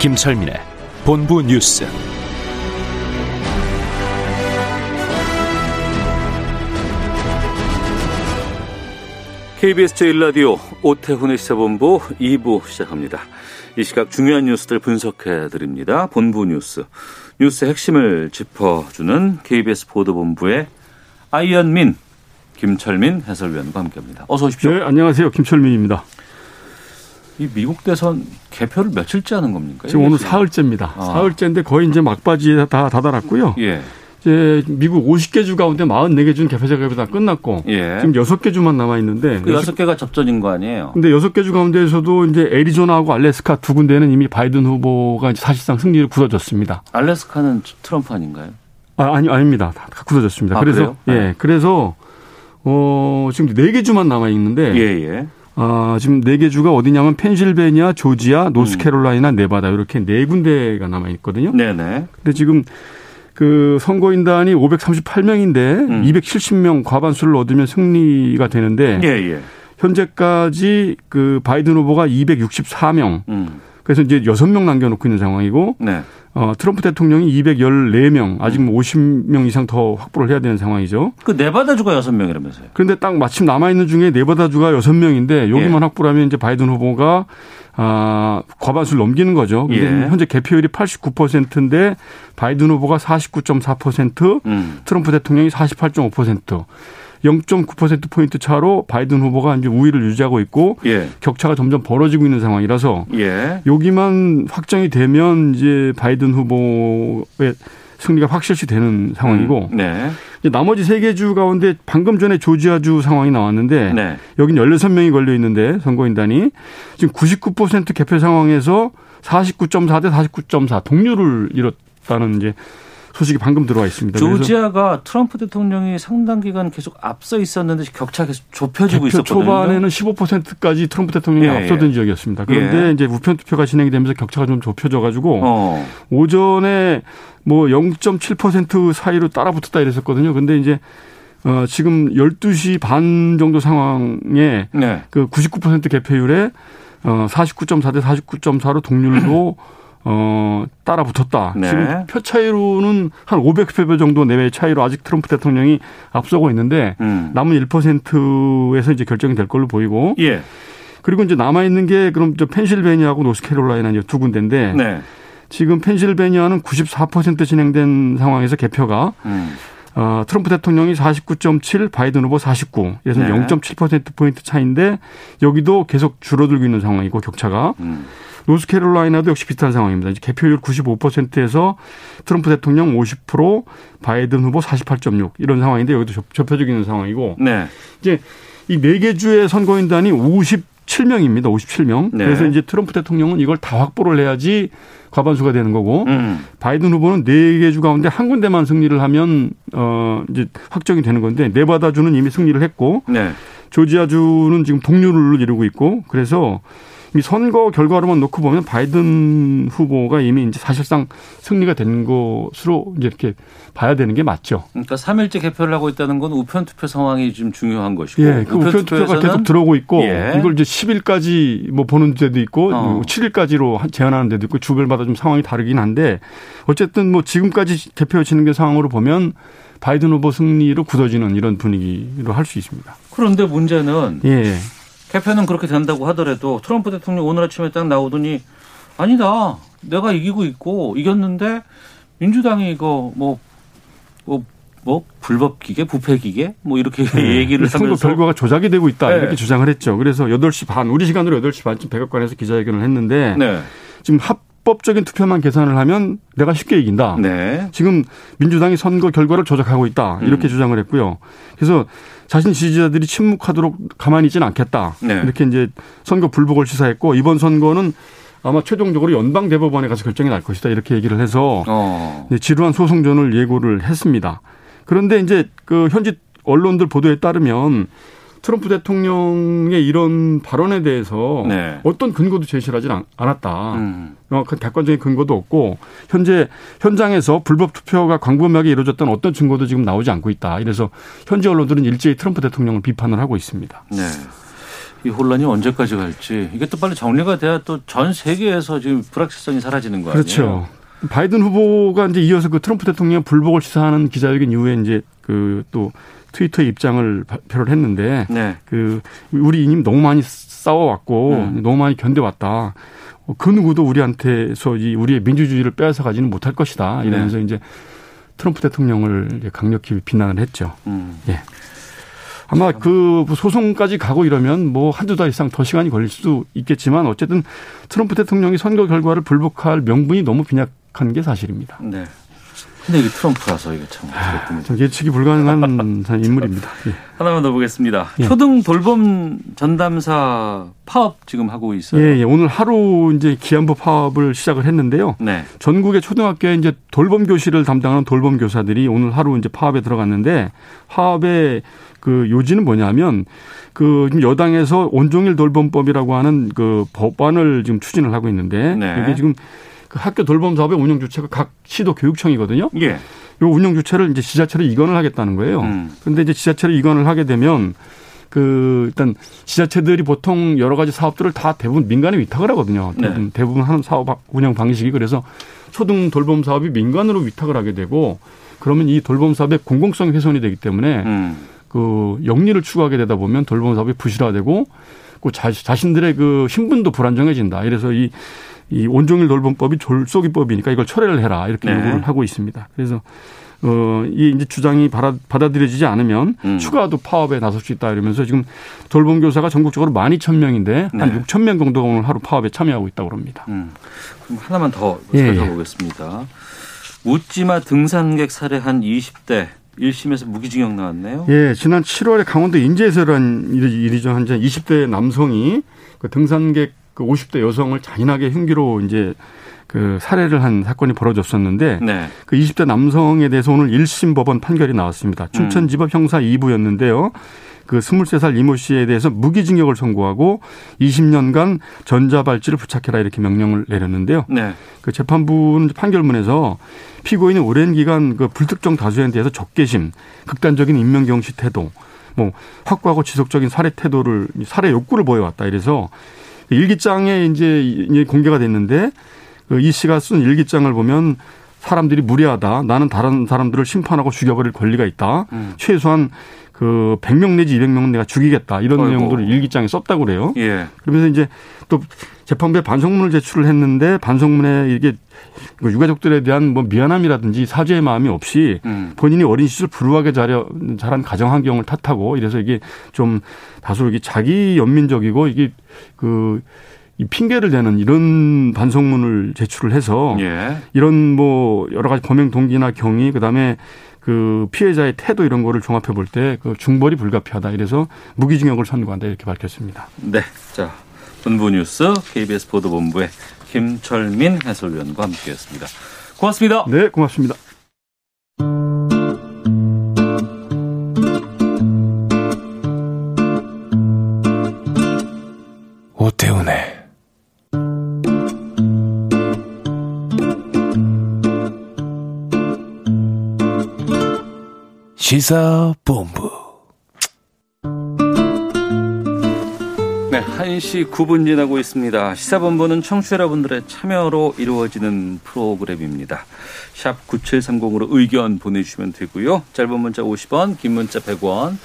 김철민의 본부 뉴스. KBS 제1라디오 오태훈의 시사본부 2부 시작합니다. 이 시각 중요한 뉴스들 분석해 드립니다. 본부 뉴스. 뉴스 핵심을 짚어주는 KBS 보도본부의 아이언민, 김철민 해설위원과 함께합니다. 어서 오십시오. 네, 안녕하세요. 김철민입니다. 이 미국 대선 개표를 며칠째 하는 겁니까? 지금 오늘? 사흘째입니다. 아. 사흘째인데 거의 이제 막바지에 다 다다랐고요. 예, 이제 미국 50개 주 가운데 44개 주는 개표 다 끝났고 예. 지금 6개 주만 남아 있는데 그 여섯 개가 접전인 거 아니에요? 근데 6개 주 가운데에서도 이제 애리조나하고 알래스카 두 군데는 이미 바이든 후보가 사실상 승리를 굳어졌습니다. 알래스카는 트럼프 아닌가요? 아, 아니 아닙니다. 다 굳어졌습니다. 아, 그래서 그래요? 예. 그래서 어 지금 4개 주만 남아 있는데 예, 예. 아, 지금 네 개 주가 어디냐면 펜실베니아, 조지아, 음. 노스캐롤라이나, 네바다 이렇게 네 군데가 남아 있거든요. 네네. 근데 지금 그 선거인단이 538명인데 음. 270명 과반수를 얻으면 승리가 되는데 예, 예. 현재까지 그 바이든 후보가 264명. 음. 그래서 이제 6명 남겨놓고 있는 상황이고 네. 어, 트럼프 대통령이 214명, 아직 뭐 50명 이상 더 확보를 해야 되는 상황이죠. 그 네바다주가 여섯 명이라면서요? 그런데 딱 마침 남아있는 중에 네바다주가 6명인데 여기만 예. 확보를 하면 이제 바이든 후보가 아, 과반수를 넘기는 거죠. 예. 현재 개표율이 89%인데 바이든 후보가 49.4%, 음. 트럼프 대통령이 48.5%. 0.9%포인트 차로 바이든 후보가 이제 우위를 유지하고 있고 예. 격차가 점점 벌어지고 있는 상황이라서 예. 여기만 확정이 되면 이제 바이든 후보의 승리가 확실시 되는 상황이고 음. 네. 나머지 세 개 주 가운데 방금 전에 조지아주 상황이 나왔는데 네. 여긴 16명이 걸려 있는데 선거인단이 지금 99% 개표 상황에서 49.4 대 49.4 동률을 이뤘다는 이제 소식이 방금 들어와 있습니다. 조지아가 트럼프 대통령이 상당 기간 계속 앞서 있었는데 격차 계속 좁혀지고 있었거든요. 초반에는 15%까지 트럼프 대통령이 예, 앞서던 예. 지역이었습니다. 그런데 예. 이제 우편 투표가 진행이 되면서 격차가 좀 좁혀져 가지고 어. 오전에 뭐 0.7% 사이로 따라붙었다 이랬었거든요. 근데 이제 어 지금 12시 반 정도 상황에 네. 그99% 개표율에 어 49.4 대 49.4로 동률로 어 따라 붙었다. 네. 지금 표 차이로는 한 500표 정도 내외의 차이로 아직 트럼프 대통령이 앞서고 있는데 음. 남은 1%에서 이제 결정이 될 걸로 보이고 예. 그리고 이제 남아 있는 게 그럼 저 펜실베니아하고 노스캐롤라이나 이제 두 군데인데 네. 지금 펜실베니아는 94% 진행된 상황에서 개표가 음. 어, 트럼프 대통령이 49.7, 바이든 후보 49. 그래서 네. 0.7% 포인트 차인데 여기도 계속 줄어들고 있는 상황이고 격차가 음. 노스캐롤라이나도 역시 비슷한 상황입니다. 이제 개표율 95%에서 트럼프 대통령 50%, 바이든 후보 48.6 이런 상황인데 여기도 좁- 좁혀지고 있는 상황이고 네. 이제 이 네 개 주의 선거인단이 57명입니다. 57명. 네. 그래서 이제 트럼프 대통령은 이걸 다 확보를 해야지 과반수가 되는 거고 음. 바이든 후보는 네 개 주 가운데 한 군데만 승리를 하면 어 이제 확정이 되는 건데 네바다 주는 이미 승리를 했고 네. 조지아 주는 지금 동률을 이루고 있고 그래서 이 선거 결과로만 놓고 보면 바이든 후보가 이미 이제 사실상 승리가 된 것으로 이제 이렇게 봐야 되는 게 맞죠. 그러니까 3일째 개표를 하고 있다는 건 우편 투표 상황이 좀 중요한 것이고 예, 그 우편 투표가 계속 들어오고 있고 예. 이걸 이제 10일까지 뭐 보는 데도 있고 어. 뭐 7일까지로 제한하는 데도 있고 주별마다 좀 상황이 다르긴 한데 어쨌든 뭐 지금까지 개표 진행된 상황으로 보면 바이든 후보 승리로 굳어지는 이런 분위기로 할 수 있습니다. 그런데 문제는 예. 개표는 그렇게 된다고 하더라도 트럼프 대통령 오늘 아침에 딱 나오더니 아니다. 내가 이기고 있고 이겼는데 민주당이 이거 뭐, 뭐, 뭐 불법 기계, 부패 기계 뭐 이렇게 얘기를 선거 하면서 결과가 조작이 되고 있다 네. 이렇게 주장을 했죠. 그래서 8시 반 우리 시간으로 8시 반쯤 백악관에서 기자회견을 했는데 네. 지금 합 불법적인 투표만 계산을 하면 내가 쉽게 이긴다. 네. 지금 민주당이 선거 결과를 조작하고 있다. 이렇게 음. 주장을 했고요. 그래서 자신 지지자들이 침묵하도록 가만히 있지는 않겠다. 네. 이렇게 이제 선거 불복을 시사했고 이번 선거는 아마 최종적으로 연방 대법원에 가서 결정이 날 것이다. 이렇게 얘기를 해서 어. 지루한 소송전을 예고를 했습니다. 그런데 이제 그 현지 언론들 보도에 따르면 트럼프 대통령의 이런 발언에 대해서 네. 어떤 근거도 제시를 하지 않- 않았다. 음. 그 객관적인 근거도 없고 현재 현장에서 불법 투표가 광범위하게 이루어졌던 어떤 증거도 지금 나오지 않고 있다. 이래서 현지 언론들은 일제히 트럼프 대통령을 비판을 하고 있습니다. 네. 이 혼란이 언제까지 갈지 이게 또 빨리 정리가 돼야 또 전 세계에서 지금 불확실성이 사라지는 거 아니에요? 그렇죠. 바이든 후보가 이제 이어서 그 트럼프 대통령 불복을 시사하는 기자회견 이후에 이제 그또 트위터에 입장을 발표를 했는데 네. 그 우리 이님 너무 많이 싸워왔고 음. 너무 많이 견뎌왔다. 어, 그 누구도 우리한테서 이 우리의 민주주의를 빼앗아 가지는 못할 것이다. 이러면서 네. 이제 트럼프 대통령을 강력히 비난을 했죠. 음. 아마 그 소송까지 가고 이러면 뭐 한두 달 이상 더 시간이 걸릴 수도 있겠지만 어쨌든 트럼프 대통령이 선거 결과를 불복할 명분이 너무 빈약한 게 사실입니다. 네. 근데 이게 트럼프라서 이게 참 어떻게 좀 예측이 불가능한 인물입니다. 예. 하나만 더 보겠습니다. 예. 초등 돌봄 전담사 파업 지금 하고 있어요. 예, 예. 오늘 하루 이제 기안부 파업을 시작을 했는데요. 네. 전국의 초등학교에 이제 돌봄 교실을 담당하는 돌봄 교사들이 오늘 하루 이제 파업에 들어갔는데 파업의 그 요지는 뭐냐면 그 여당에서 온종일 돌봄법이라고 하는 그 법안을 지금 추진을 하고 있는데 네. 이게 지금 그 학교 돌봄 사업의 운영 주체가 각 시도 교육청이거든요. 예. 요 운영 주체를 이제 지자체로 이관을 하겠다는 거예요. 음. 그런데 이제 지자체로 이관을 하게 되면 그 일단 지자체들이 보통 여러 가지 사업들을 다 대부분 민간에 위탁을 하거든요. 대부분, 네. 대부분 하는 사업 운영 방식이 그래서 초등 돌봄 사업이 민간으로 위탁을 하게 되고 그러면 이 돌봄 사업의 공공성이 훼손이 되기 때문에 음. 그 영리를 추구하게 되다 보면 돌봄 사업이 부실화되고 그 자, 자신들의 그 신분도 불안정해진다. 이래서 이, 이 온종일 돌봄법이 졸속이법이니까 이걸 철회를 해라. 이렇게 네. 요구를 하고 있습니다. 그래서 어, 이 이제 주장이 받아, 받아들여지지 않으면 음. 추가도 파업에 나설 수 있다 이러면서 지금 돌봄 교사가 전국적으로 12,000명인데 한 네. 6,000명 정도가 오늘 하루 파업에 참여하고 있다고 합니다. 음. 그럼 하나만 더 예, 살펴보겠습니다. 묻지마 등산객 살해한 20대 1심에서 무기징역 나왔네요. 예, 지난 7월에 강원도 인제에서 일이- 일이죠. 한 20대 남성이 그 등산객 그 50대 여성을 잔인하게 흉기로 이제 그 살해를 한 사건이 벌어졌었는데 네. 그 20대 남성에 대해서 오늘 1심 법원 판결이 나왔습니다. 음. 춘천지법 형사 2부였는데요. 그 23살 이모 씨에 대해서 무기징역을 선고하고 20년간 전자발찌를 부착해라 이렇게 명령을 내렸는데요. 네. 그 재판부는 판결문에서 피고인이 오랜 기간 그 불특정 다수에 대해서 적개심, 극단적인 인명경시 태도, 뭐 확고하고 지속적인 살해 태도를 살해 욕구를 보여왔다. 이래서 일기장에 이제 이제 공개가 됐는데 그이 씨가 쓴 일기장을 보면 사람들이 무례하다. 나는 다른 사람들을 심판하고 죽여버릴 권리가 있다. 음. 최소한 그 100명 내지 200명은 내가 죽이겠다. 이런 아이고. 내용들을 일기장에 썼다고 그래요. 예. 그러면서 이제 또 재판부에 반성문을 제출을 했는데 반성문에 이게 그 유가족들에 대한 뭐 미안함이라든지 사죄의 마음이 없이 음. 본인이 어린 시절 불우하게 자려, 자란 가정 환경을 탓하고 이래서 이게 좀 다소 이게 자기 연민적이고 이게 그, 이 핑계를 대는 이런 반성문을 제출을 해서 예. 이런 뭐 여러 가지 범행 동기나 경위 그다음에 그 피해자의 태도 이런 거를 종합해 볼 때 그 중벌이 불가피하다 이래서 무기징역을 선고한다 이렇게 밝혔습니다. 네. 자, 본부 뉴스 KBS 보도본부의 김철민 해설위원과 함께했습니다. 고맙습니다. 네, 고맙습니다. 시사본부 네, 1시 9분 지나고 있습니다. 시사본부는 청취자 여러분들의 참여로 이루어지는 프로그램입니다. 샵 9730으로 의견 보내주시면 되고요. 짧은 문자 50원, 긴 문자 100원,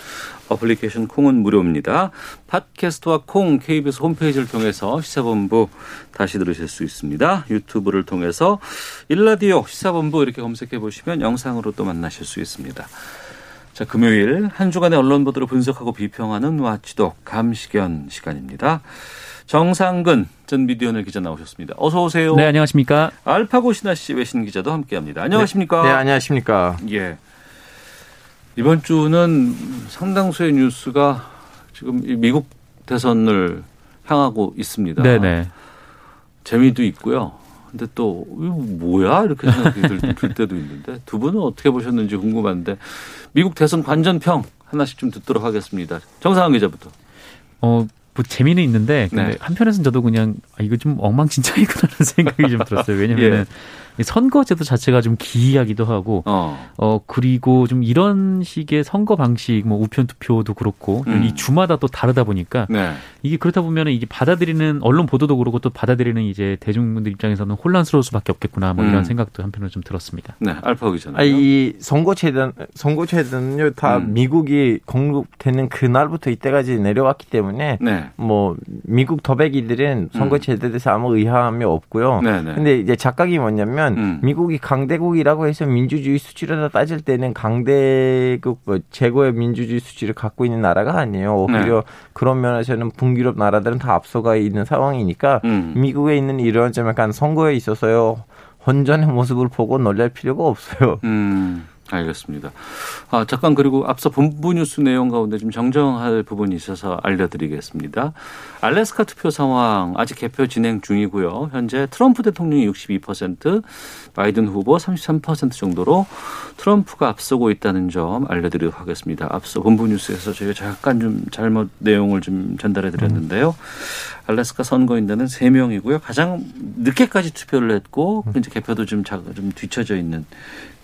어플리케이션 콩은 무료입니다. 팟캐스트와 콩 KBS 홈페이지를 통해서 시사본부 다시 들으실 수 있습니다. 유튜브를 통해서 일라디오 시사본부 이렇게 검색해 보시면 영상으로 또 만나실 수 있습니다. 자, 금요일 한 주간의 언론 보도를 분석하고 비평하는 와치독 감시견 시간입니다. 정상근 전 미디어널 기자 나오셨습니다. 어서 오세요. 네, 안녕하십니까. 알파고 신하 씨 외신 기자도 함께합니다. 안녕하십니까? 네, 안녕하십니까. 예. 이번 주는 상당수의 뉴스가 지금 이 미국 대선을 향하고 있습니다. 네 네. 재미도 있고요. 근데 또 뭐야 이렇게 생각이 들, 들 때도 있는데 두 분은 어떻게 보셨는지 궁금한데 미국 대선 관전평 하나씩 좀 듣도록 하겠습니다. 정상환 기자부터. 어, 뭐 재미는 있는데 근데 네. 한편에서는 저도 그냥 아, 이거 좀 엉망진창이구나라는 생각이 좀 들었어요. 왜냐면은 예. 이 선거제도 자체가 좀 기이하기도 하고 어. 어 그리고 좀 이런 식의 선거 방식 뭐 우편 투표도 그렇고 음. 이 주마다 또 다르다 보니까 네. 이게 그렇다 보면은 이게 받아들이는 언론 보도도 그렇고 또 받아들이는 이제 대중분들 입장에서는 혼란스러울 수밖에 없겠구나 뭐 이런 음. 생각도 한편으로 좀 들었습니다. 네. 알파 기자는. 아, 이 선거제든 선거제도는요 다 음. 미국이 공급되는 그날부터 이때까지 내려왔기 때문에 네. 뭐 미국 더백이들은 선거제도에 대해서 아무 의아함이 없고요. 네, 네. 근데 이제 착각이 뭐냐면 음. 미국이 강대국이라고 해서 민주주의 수치로 따질 때는 강대국 뭐 최고의 민주주의 수치를 갖고 있는 나라가 아니에요. 오히려 그런 면에서는 북유럽 나라들은 다 앞서가 있는 상황이니까 음. 미국에 있는 이런 좀 약간 선거에 있어서요 혼전의 모습을 보고 놀랄 필요가 없어요. 음, 알겠습니다. 아, 잠깐 그리고 앞서 본부 뉴스 내용 가운데 좀 정정할 부분이 있어서 알려드리겠습니다. 알래스카 투표 상황 아직 개표 진행 중이고요. 현재 트럼프 대통령이 62%, 바이든 후보 33% 정도로 트럼프가 앞서고 있다는 점 알려드리도록 하겠습니다. 앞서 본부 뉴스에서 저희가 잠깐 좀 잘못 내용을 좀 전달해 드렸는데요. 알래스카 선거인단은 3명이고요. 가장 늦게까지 투표를 했고 이제 개표도 좀, 자- 좀 뒤쳐져 있는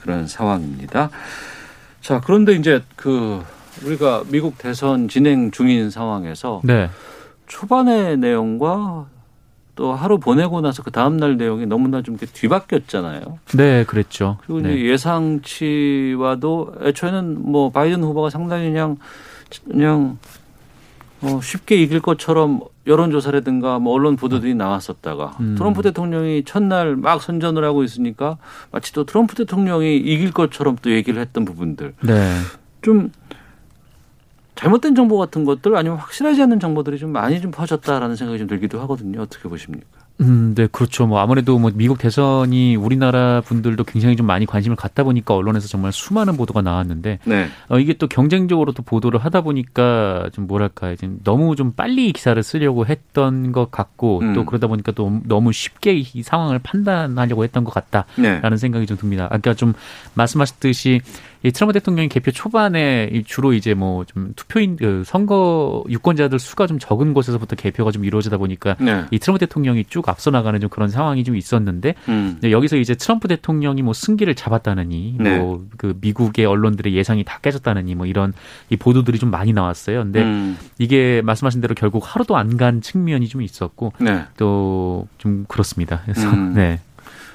그런 상황입니다. 자, 그런데 이제 그 우리가 미국 대선 진행 중인 상황에서 네. 초반의 내용과 또 하루 보내고 나서 그 다음날 내용이 너무나 좀 이렇게 뒤바뀌었잖아요. 네, 그랬죠. 그리고 네. 예상치와도 애초에는 뭐 바이든 후보가 상당히 그냥 그냥 어 쉽게 이길 것처럼 여론조사라든가 뭐 언론 보도들이 나왔었다가 음. 트럼프 대통령이 첫날 막 선전을 하고 있으니까 마치 또 트럼프 대통령이 이길 것처럼 또 얘기를 했던 부분들 네. 좀 잘못된 정보 같은 것들 아니면 확실하지 않는 정보들이 좀 많이 좀 퍼졌다라는 생각이 좀 들기도 하거든요. 어떻게 보십니까? 음, 네, 그렇죠. 뭐 아무래도 뭐 미국 대선이 우리나라 분들도 굉장히 좀 많이 관심을 갖다 보니까 언론에서 정말 수많은 보도가 나왔는데 네. 어, 이게 또 경쟁적으로 또 보도를 하다 보니까 좀 뭐랄까 좀 너무 좀 빨리 기사를 쓰려고 했던 것 같고 음. 또 그러다 보니까 또 너무 쉽게 이 상황을 판단하려고 했던 것 같다라는 네. 생각이 좀 듭니다. 아까 좀 말씀하셨듯이 이 트럼프 대통령이 개표 초반에 이 주로 이제 뭐 좀 투표인 그 선거 유권자들 수가 좀 적은 곳에서부터 개표가 좀 이루어지다 보니까 네. 이 트럼프 대통령이 쭉 앞서 나가는 좀 그런 상황이 좀 있었는데 음. 네, 여기서 이제 트럼프 대통령이 뭐 승기를 잡았다느니 네. 뭐그 미국의 언론들의 예상이 다 깨졌다느니 뭐 이런 이 보도들이 좀 많이 나왔어요. 근데 음. 이게 말씀하신 대로 결국 하루도 안 간 측면이 좀 있었고 네. 또좀 그렇습니다. 그래서 음. 네.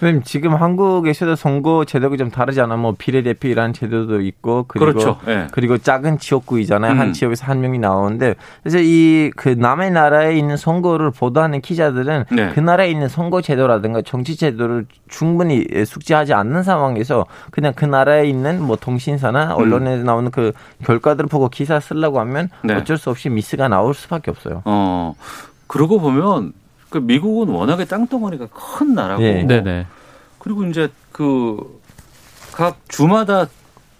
선생님 지금 한국에서도 선거 제도가 좀 다르잖아. 뭐 비례대표이라는 제도도 있고 그리고 그렇죠. 예. 그리고 작은 지역구이잖아요. 음. 한 지역에서 한 명이 나오는데 그래서 이 그 남의 나라에 있는 선거를 보도하는 기자들은 네. 그 나라에 있는 선거 제도라든가 정치 제도를 충분히 숙지하지 않는 상황에서 그냥 그 나라에 있는 뭐 통신사나 언론에 나오는 그 결과들을 보고 기사 쓰려고 하면 네. 어쩔 수 없이 미스가 나올 수밖에 없어요. 어, 그러고 보면 그 미국은 워낙에 땅덩어리가 큰 나라고 예. 네, 네. 그리고 이제 그 각 주마다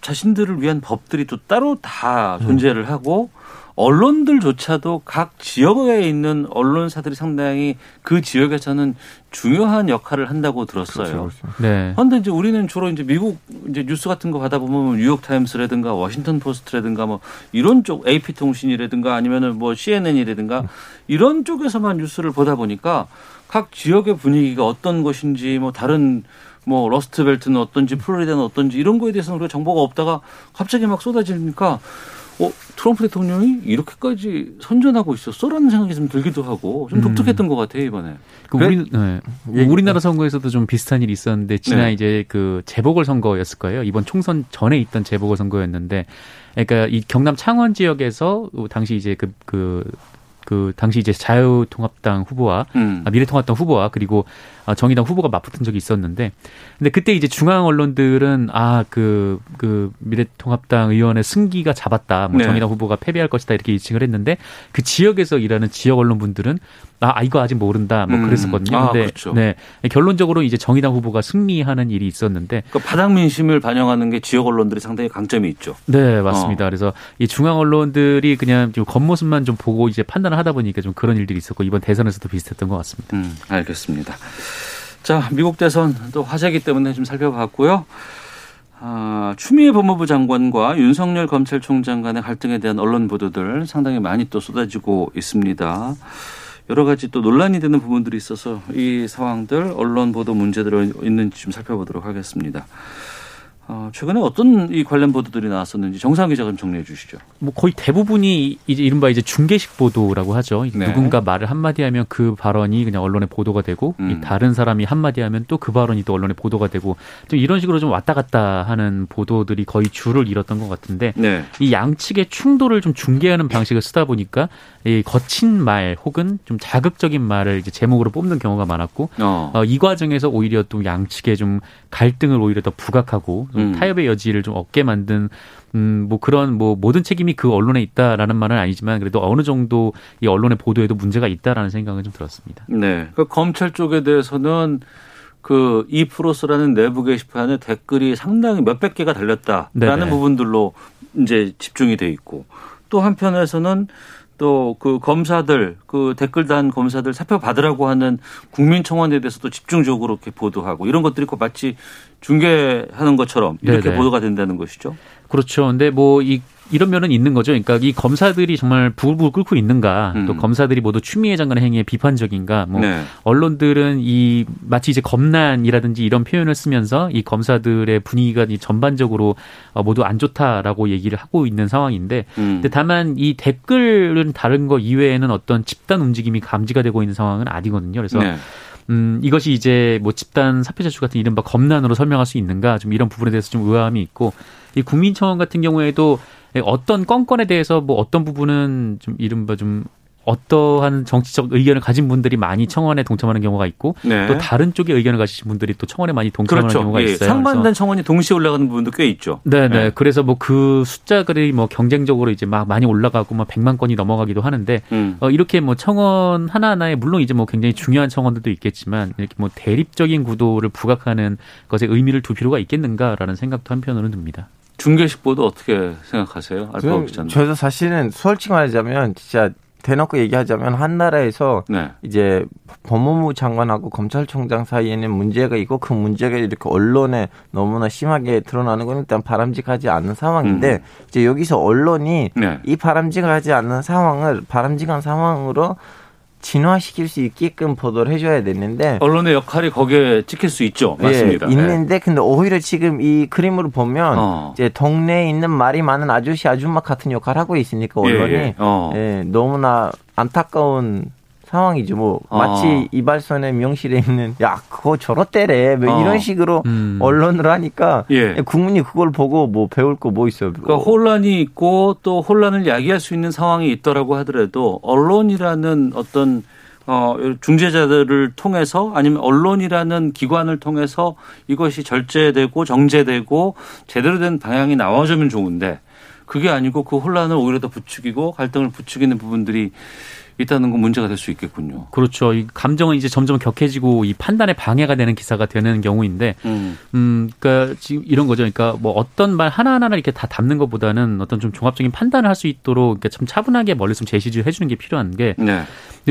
자신들을 위한 법들이 또 따로 다 존재를 하고 언론들조차도 각 지역에 있는 언론사들이 상당히 그 지역에서는 중요한 역할을 한다고 들었어요. 네. 그런데 이제 우리는 주로 이제 미국 이제 뉴스 같은 거 받아 보면 뉴욕 타임스라든가 워싱턴 포스트라든가 뭐 이런 쪽 AP 통신이라든가 아니면은 뭐 CNN이라든가 이런 쪽에서만 뉴스를 보다 보니까 각 지역의 분위기가 어떤 것인지 뭐 다른 뭐 러스트벨트는 어떤지 플로리다는 어떤지 이런 거에 대해서는 우리가 정보가 없다가 갑자기 막 쏟아지니까 어 트럼프 대통령이 이렇게까지 선전하고 있었어라는 생각이 좀 들기도 하고 좀 독특했던 것 같아요 이번에. 그 그래- 우리 네. 우리나라 선거에서도 좀 비슷한 일이 있었는데 지난 네. 이제 그 재보궐 선거였을 거예요. 이번 총선 전에 있던 재보궐 선거였는데, 그러니까 이 경남 창원 지역에서 당시 이제 그그그 당시 이제 자유통합당 후보와 음. 아, 미래통합당 후보와 그리고 아, 정의당 후보가 맞붙은 적이 있었는데 근데 그때 이제 중앙 언론들은 아그그 미래통합당 의원의 승기가 잡았다 뭐 네. 정의당 후보가 패배할 것이다 이렇게 예측을 했는데 그 지역에서 일하는 지역 언론분들은 아 이거 아직 모른다 뭐 음. 그랬었거든요. 아, 근데 그렇죠. 네 결론적으로 이제 정의당 후보가 승리하는 일이 있었는데 그 바닥 민심을 반영하는 게 지역 언론들이 상당히 강점이 있죠. 네, 맞습니다. 어. 그래서 이 중앙 언론들이 그냥 좀 겉모습만 좀 보고 이제 판단을 하다 보니까 좀 그런 일들이 있었고 이번 대선에서도 비슷했던 것 같습니다. 음, 알겠습니다. 자, 미국 대선 또 화제이기 때문에 좀 살펴봤고요. 아, 추미애 법무부 장관과 윤석열 검찰총장 간의 갈등에 대한 언론 보도들 상당히 많이 또 쏟아지고 있습니다. 여러 가지 또 논란이 되는 부분들이 있어서 이 상황들 언론 보도 문제들이 있는지 좀 살펴보도록 하겠습니다. 어, 최근에 어떤 이 관련 보도들이 나왔었는지 정상 기자가 좀 정리해 주시죠. 뭐 거의 대부분이 이제 이른바 이제 중계식 보도라고 하죠. 네. 누군가 말을 한마디 하면 그 발언이 그냥 언론에 보도가 되고 음. 이 다른 사람이 한마디 하면 또 그 발언이 또 언론에 보도가 되고 좀 이런 식으로 좀 왔다 갔다 하는 보도들이 거의 줄을 잃었던 것 같은데 네. 이 양측의 충돌을 좀 중계하는 방식을 쓰다 보니까 이 거친 말 혹은 좀 자극적인 말을 이제 제목으로 뽑는 경우가 많았고 어. 어, 이 과정에서 오히려 또 양측의 좀 갈등을 오히려 더 부각하고 좀 음. 타협의 여지를 좀 얻게 만든 음, 뭐 그런 뭐 모든 책임이 그 언론에 있다라는 말은 아니지만 그래도 어느 정도 이 언론의 보도에도 문제가 있다라는 생각은 좀 들었습니다. 네. 그 검찰 쪽에 대해서는 그 이프로스라는 내부 게시판에 댓글이 상당히 몇백 개가 달렸다라는 네네. 부분들로 이제 집중이 돼 있고 또 한편에서는 또 그 검사들 그 댓글 단 검사들 사표 받으라고 하는 국민청원에 대해서도 집중적으로 이렇게 보도하고 이런 것들이 꼭 마치 중계하는 것처럼 이렇게 네네. 보도가 된다는 것이죠. 그렇죠. 근데 뭐 이 이런 면은 있는 거죠. 그러니까 이 검사들이 정말 부글부글 끓고 있는가, 또 음. 검사들이 모두 추미애 장관의 행위에 비판적인가, 뭐 네. 언론들은 이 마치 이제 검난이라든지 이런 표현을 쓰면서 이 검사들의 분위기가 이 전반적으로 어, 모두 안 좋다라고 얘기를 하고 있는 상황인데, 음. 근데 다만 이 댓글은 다른 거 이외에는 어떤 집단 움직임이 감지가 되고 있는 상황은 아니거든요. 그래서 네. 음, 이것이 이제 뭐 집단 사표 제출 같은 이른바 검난으로 설명할 수 있는가 좀 이런 부분에 대해서 좀 의아함이 있고 이 국민청원 같은 경우에도 어떤 건건에 대해서 뭐 어떤 부분은 좀 이른바 좀 어떠한 정치적 의견을 가진 분들이 많이 청원에 동참하는 경우가 있고 네. 또 다른 쪽의 의견을 가지신 분들이 또 청원에 많이 동참하는 그렇죠. 경우가 예, 있어요. 상반된 청원이 동시에 올라가는 부분도 꽤 있죠. 네네. 네. 그래서 뭐 그 숫자들이 뭐 경쟁적으로 이제 막 많이 올라가고 막 100만 건이 넘어가기도 하는데 음. 어, 이렇게 뭐 청원 하나하나에 물론 이제 뭐 굉장히 중요한 청원들도 있겠지만 이렇게 뭐 대립적인 구도를 부각하는 것에 의미를 둘 필요가 있겠는가라는 생각도 한편으로는 듭니다. 중계식 보도 어떻게 생각하세요? 알파고 저는, 기자님. 저도 사실은 솔직히 말하자면 진짜 대놓고 얘기하자면 한 나라에서 네. 이제 법무부 장관하고 검찰총장 사이에는 문제가 있고 그 문제가 이렇게 언론에 너무나 심하게 드러나는 건 일단 바람직하지 않은 상황인데 이제 여기서 언론이 음. 네. 이 바람직하지 않은 상황을 바람직한 상황으로 진화시킬 수 있게끔 보도를 해줘야 되는데 언론의 역할이 거기에 찍힐 수 있죠. 맞습니다. 예, 있는데 근데 오히려 지금 이 그림으로 보면 어. 이제 동네에 있는 말이 많은 아저씨 아줌마 같은 역할을 하고 있으니까 예, 언론이 예. 어. 예, 너무나 안타까운 상황이죠. 뭐 어. 마치 이발소의 명실에 있는 야 그거 저렇대래 뭐 어. 이런 식으로 음. 언론을 하니까 예. 국민이 그걸 보고 뭐 배울 거 뭐 있어요. 그러니까 혼란이 있고 또 혼란을 야기할 수 있는 상황이 있더라고 하더라도 언론이라는 어떤 어 중재자들을 통해서 아니면 언론이라는 기관을 통해서 이것이 절제되고 정제되고 제대로 된 방향이 나와주면 좋은데 그게 아니고 그 혼란을 오히려 더 부추기고 갈등을 부추기는 부분들이 있다는 건 문제가 될 수 있겠군요. 그렇죠. 이 감정은 이제 점점 격해지고 이 판단에 방해가 되는 기사가 되는 경우인데 음. 음, 그러니까 지금 이런 거죠. 그러니까 뭐 어떤 말 하나 하나를 이렇게 다 담는 것보다는 어떤 좀 종합적인 판단을 할 수 있도록 그러니까 참 차분하게 멀리 좀 제시를 해주는 게 필요한 게 네.